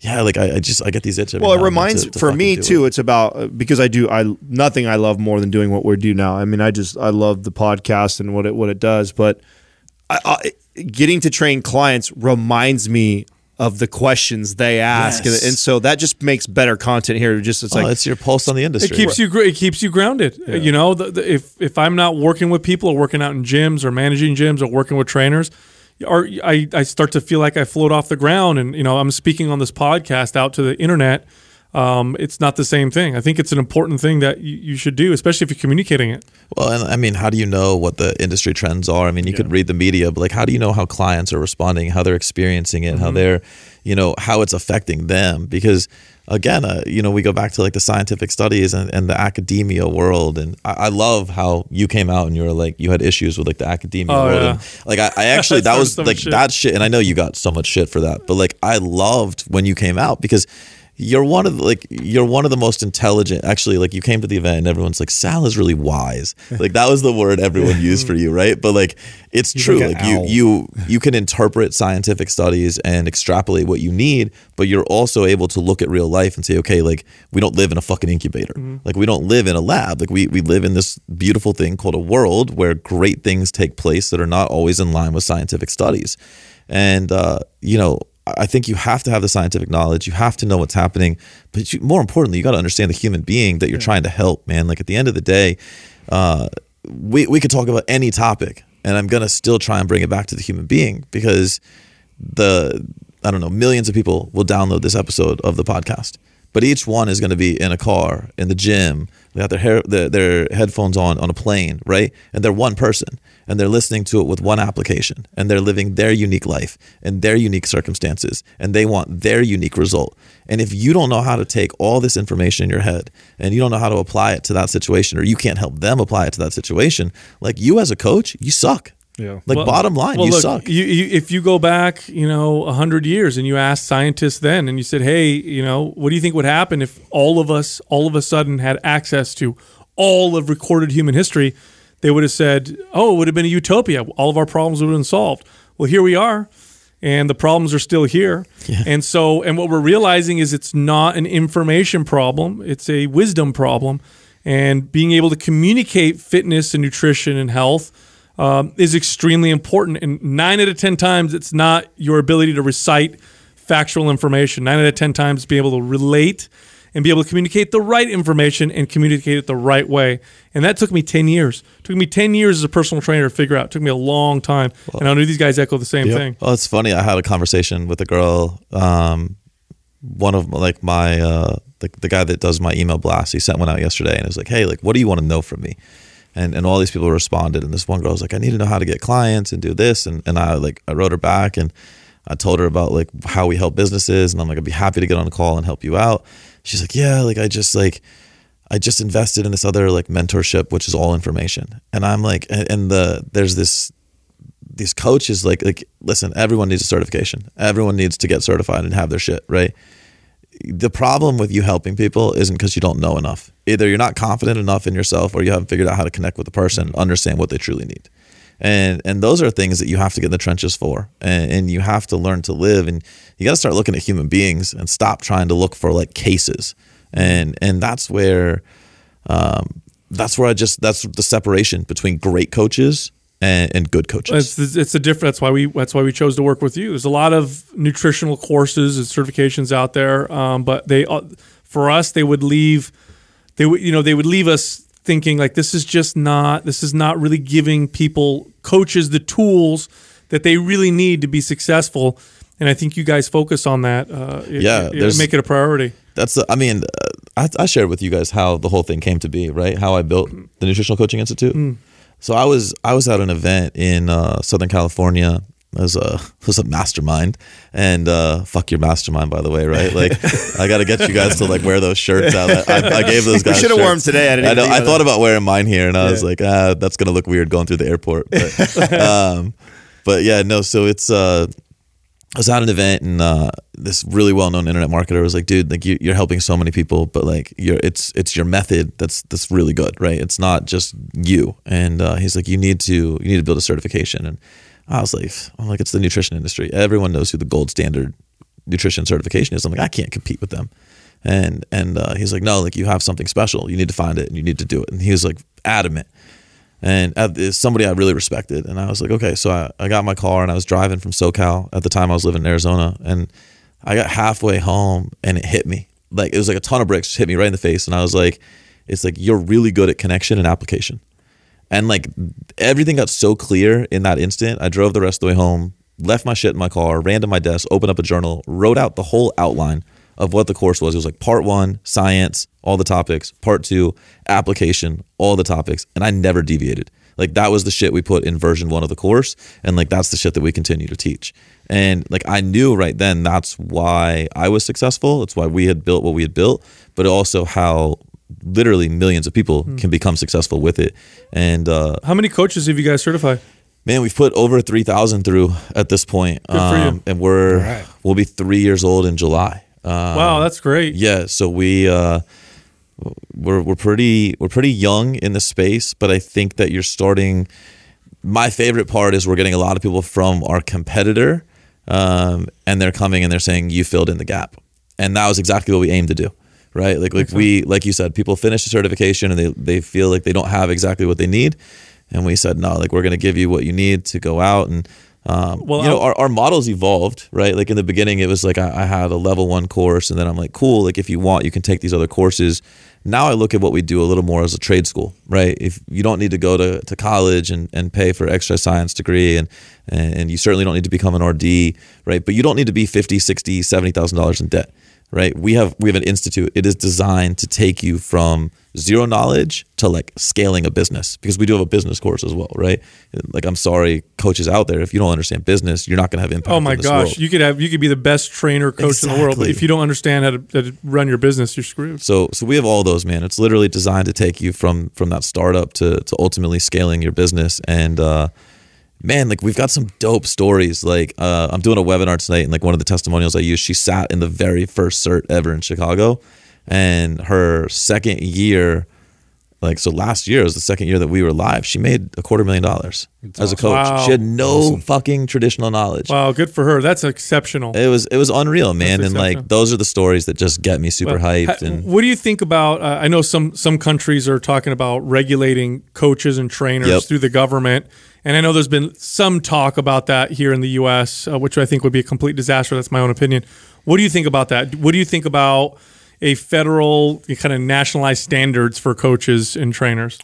yeah, like I, I just I get these itch. every well, it now and then reminds to- to for me too. it. It's about uh, because I do I nothing I love more than doing what we do now. I mean, I just I love the podcast and what it what it does. But I, I, getting to train clients reminds me of the questions they ask, Yes. and, and so that just makes better content here. Just it's Oh, like it's your pulse on the industry. It keeps you it keeps you grounded. You know, the, the, if if I'm not working with people or working out in gyms or managing gyms or working with trainers, or I I start to feel like I float off the ground and you know I'm speaking on this podcast out to the internet. Um, it's not the same thing. I think it's an important thing that you, you should do, especially if you're communicating it. Well, and I mean, how do you know what the industry trends are? I mean, you could read the media, but like, how do you know how clients are responding, how they're experiencing it, how they're, you know, how it's affecting them? Because again, uh, you know, we go back to like the scientific studies and, and the academia world, and I, I love how you came out and you were like, you had issues with like the academia Oh, world, yeah. and like I, I actually that was so like shit. that shit, and I know you got so much shit for that, but like I loved when you came out because you're one of the, like you're one of the most intelligent actually like you came to the event and everyone's like sal is really wise. Like that was the word everyone used for you right? But like it's true. like like, you owl. you you can interpret scientific studies and extrapolate what you need but you're also able to look at real life and say okay like we don't live in a fucking incubator. Like we don't live in a lab. Like we we live in this beautiful thing called a world where great things take place that are not always in line with scientific studies. And uh, you know I think you have to have the scientific knowledge. You have to know what's happening, but you, more importantly, you got to understand the human being that you're trying to help. Man, like at the end of the day, uh, we we could talk about any topic, and I'm gonna still try and bring it back to the human being because the I don't know millions of people will download this episode of the podcast, but each one is going to be in a car, in the gym, they got their hair, their, their headphones on on a plane, right? And they're one person, and they're listening to it with one application, and they're living their unique life and their unique circumstances, and they want their unique result. And if you don't know how to take all this information in your head and you don't know how to apply it to that situation, or you can't help them apply it to that situation, like you as a coach, you suck. Yeah. Like Well- bottom line, well, you look, suck. You, you, if you go back, you know, a hundred years, and you asked scientists then, and you said, "Hey, you know, what do you think would happen if all of us, all of a sudden, had access to all of recorded human history?" They would have said, "Oh, it would have been a utopia. All of our problems would have been solved." Well, here we are, and the problems are still here. And so, and what we're realizing is it's not an information problem; it's a wisdom problem. And being able to communicate fitness and nutrition and health um, is extremely important. And nine out of 10 times, it's not your ability to recite factual information. Nine out of 10 times, being able to relate and be able to communicate the right information and communicate it the right way. And that took me 10 years. It took me 10 years as a personal trainer to figure out. It took me a long time. and I know these guys echo the same thing. Well, it's funny. I had a conversation with a girl. Um, one of like my uh, the, the guy that does my email blast. He sent one out yesterday, and it was like, "Hey, like, what do you want to know from me?" And and all these people responded, and this one girl was like, "I need to know how to get clients and do this." And and I like I wrote her back and I told her about like how we help businesses, and I'm like, I'd be happy to get on a call and help you out. She's like, "Yeah, like I just like." I just invested in this other like mentorship, which is all information, and I'm like, and, the there's this these coaches like like listen everyone needs a certification. Everyone needs to get certified and have their shit right? The problem with you helping people isn't because you don't know enough. Either you're not confident enough in yourself or you haven't figured out how to connect with the person and understand what they truly need and and those are things that you have to get in the trenches for and, and you have to learn to live and you got to start looking at human beings and stop trying to look for like cases and and that's where um, that's where I just that's the separation between great coaches and, and good coaches. It's it's a different. That's why we that's why we chose to work with you. There's a lot of nutritional courses and certifications out there, um, but they uh, for us they would leave they would you know they would leave us thinking like this is just not this is not really giving people coaches the tools that they really need to be successful. And I think you guys focus on that. Uh, it- Yeah, it- there's- make it a priority. That's the, I mean, uh, I, I shared with you guys how the whole thing came to be, right? How I built the Nutritional Coaching Institute. So I was I was at an event in uh, Southern California. Was a was a mastermind, and uh, fuck your mastermind, by the way, right? Like I got to get you guys to like wear those shirts out. I, I gave those guys. should've worn 'em shirts. today. I didn't I, know, I thought that. about wearing mine here, and I was like, ah, that's gonna look weird going through the airport. But, um, but yeah, no. So it's uh, I was at an event and uh, this really well-known internet marketer was like, "Dude, like you, you're helping so many people, but like you're it's it's your method that's that's really good, right? It's not just you." And uh, he's like, "You need to you need to build a certification." And I was like, "I'm like, it's the nutrition industry. Everyone knows who the gold standard nutrition certification is." I'm like, I can't compete with them. And and uh, he's like, "No, like you have something special. You need to find it and you need to do it." And he was like adamant and it's somebody I really respected. And I was like, okay, so I, I got my car and I was driving from SoCal at the time I was living in Arizona, and I got halfway home and it hit me like it was like a ton of bricks hit me right in the face, and I was like, it's like you're really good at connection and application, and like everything got so clear in that instant. I drove the rest of the way home, left my shit in my car, ran to my desk, opened up a journal, wrote out the whole outline of what the course was. It was like part one, science, all the topics, part two, application, all the topics, and I never deviated. Like that was the shit we put in version one of the course, and like that's the shit that we continue to teach. And like I knew right then that's why I was successful. It's why we had built what we had built, but also how literally millions of people can become successful with it. And uh, How many coaches have you guys certified? Man, we've put over three thousand through at this point, Um, Good for you. and we're right. we'll be three years old in July. Um, wow, that's great. yeah, so we uh, we're we're pretty we're pretty young in the space, but I think that you're starting. My favorite part is we're getting a lot of people from our competitor, um, and they're coming and they're saying you filled in the gap, and that was exactly what we aimed to do, right? Like like we like you said, people finish the certification and they they feel like they don't have exactly what they need, and we said no, like we're going to give you what you need to go out and. Um, Well, you know, I'll- our, our models evolved, right? Like in the beginning, it was like I, I had a level one course, and then I'm like, cool. Like if you want, you can take these other courses. Now I look at what we do a little more as a trade school, right? If you don't need to go to, to college and, and pay for extra science degree, and and you certainly don't need to become an RD, right? But you don't need to be 50, 60, 70,000 dollars in debt, right? We have we have an institute. It is designed to take you from zero knowledge to like scaling a business because we do have a business course as well, right? Like I'm sorry, coaches out there, if you don't understand business, you're not going to have impact. Oh my gosh, world. you could have you could be the best trainer coach in the world, but if you don't understand how to, how to run your business, you're screwed. So so we have all those, man. It's literally designed to take you from from that startup to to ultimately scaling your business. And uh, man, like we've got some dope stories. Like uh, I'm doing a webinar tonight, and like one of the testimonials I use, she sat in the very first cert ever in Chicago, and her second year. Like so, last year was the second year that we were live. She made a quarter million dollars as a coach. Wow. She had no fucking traditional knowledge. Wow, good for her. That's exceptional. It was it was unreal, man. That's And like those are the stories that just get me super hyped. Ha- And what do you think about? Uh, I know some some countries are talking about regulating coaches and trainers Yep. through the government, and I know there's been some talk about that here in the U.S., uh, which I think would be a complete disaster. That's my own opinion. What do you think about that? What do you think about a federal kind of nationalized standards for coaches and trainers?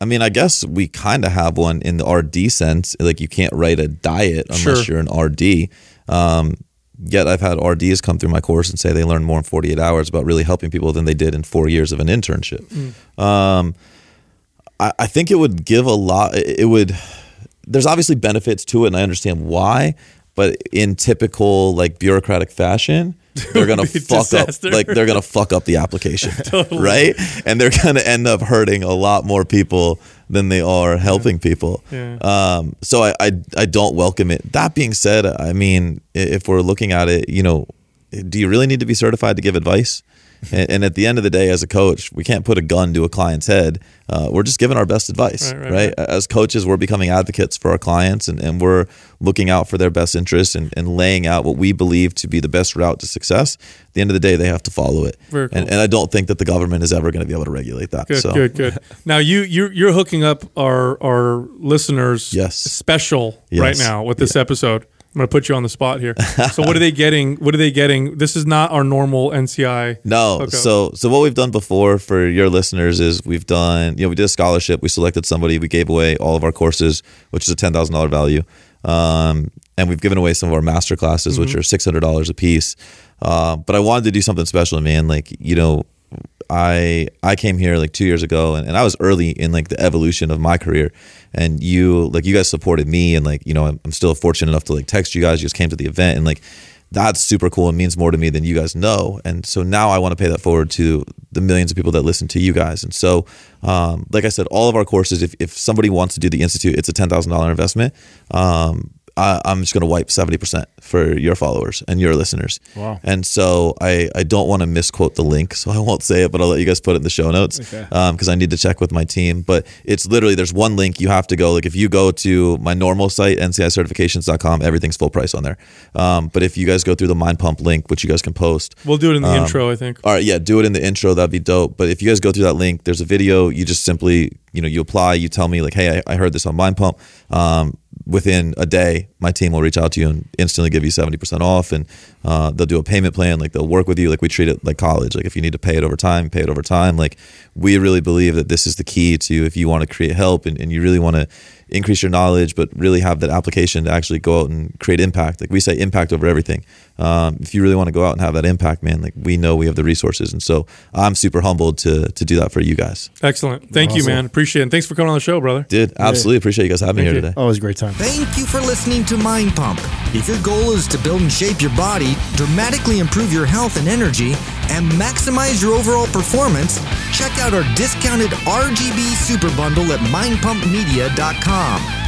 I mean, I guess we kind of have one in the RD sense. Like you can't write a diet unless Sure. you're an RD. Um, yet I've had RDs come through my course and say they learned more in 48 hours about really helping people than they did in four years of an internship. Um, I, I think it would give a lot. It would. There's obviously benefits to it, and I understand why. But in typical like bureaucratic fashion, they're gonna fuck disaster. up. Like they're gonna fuck up the application, right? And they're gonna end up hurting a lot more people than they are helping people. Yeah. Um, so I, I I don't welcome it. That being said, I mean, if we're looking at it, you know, do you really need to be certified to give advice? And, and at the end of the day, as a coach, we can't put a gun to a client's head. Uh, we're just giving our best advice, Right, right, right, As coaches, we're becoming advocates for our clients and, and we're looking out for their best interests and, and laying out what we believe to be the best route to success. At the end of the day, they have to follow it. Very cool. and, and I don't think that the government is ever going to be able to regulate that. Good, so. good, good. Now you you you're hooking up our our listeners Yes. special Yes. right now with this episode. I'm going to put you on the spot here. so what are they getting? What are they getting? This is not our normal NCI. No. hookup. So so what we've done before for your listeners is we've done you know we did a scholarship. We selected somebody. We gave away all of our courses, which is a ten thousand dollar value, um, and we've given away some of our master classes, which are six hundred dollars a piece. Uh, but I wanted to do something special, man. Like you know. I I came here like two years ago and, and I was early in like the evolution of my career. And you like you guys supported me and like you know I'm, I'm still fortunate enough to like text you guys. You just came to the event and like that's super cool and means more to me than you guys know. And so now I want to pay that forward to the millions of people that listen to you guys. And so um, like I said all of our courses if, if somebody wants to do the institute it's a $10,000 investment. Um, I, I'm just going to wipe 70% for your followers and your listeners. Wow. And so I, I don't want to misquote the link, so I won't say it, but I'll let you guys put it in the show notes because I need to check with my team. But it's literally there's one link you have to go. Like if you go to my normal site, ncicertifications.com, everything's full price on there. Um, but if you guys go through the Mind Pump link, which you guys can post, We'll do it in the Um, intro, I think. all right, yeah, do it in the intro. That'd be dope. But if you guys go through that link, there's a video. You just simply, you know, you apply. You tell me like, hey, I, I heard this on Mind Pump. Um, within a day, my team will reach out to you and instantly give you seventy percent off, and uh, they'll do a payment plan. Like they'll work with you. Like we treat it like college. Like if you need to pay it over time, pay it over time. Like we really believe that this is the key to if you want to create help and, and you really want to increase your knowledge, but really have that application to actually go out and create impact. Like we say, impact over everything. Um, if you really want to go out and have that impact, man, like we know we have the resources, and so I'm super humbled to to do that for you guys. Excellent. Thank you, man. Appreciate it. And thanks for coming on the show, brother. Dude, absolutely appreciate you guys having me here you. today. Oh, it was a great time. Thank you for listening to Mind Pump. If your goal is to build and shape your body, dramatically improve your health and energy, and maximize your overall performance, check out our discounted RGB Super Bundle at mindpumpmedia.com.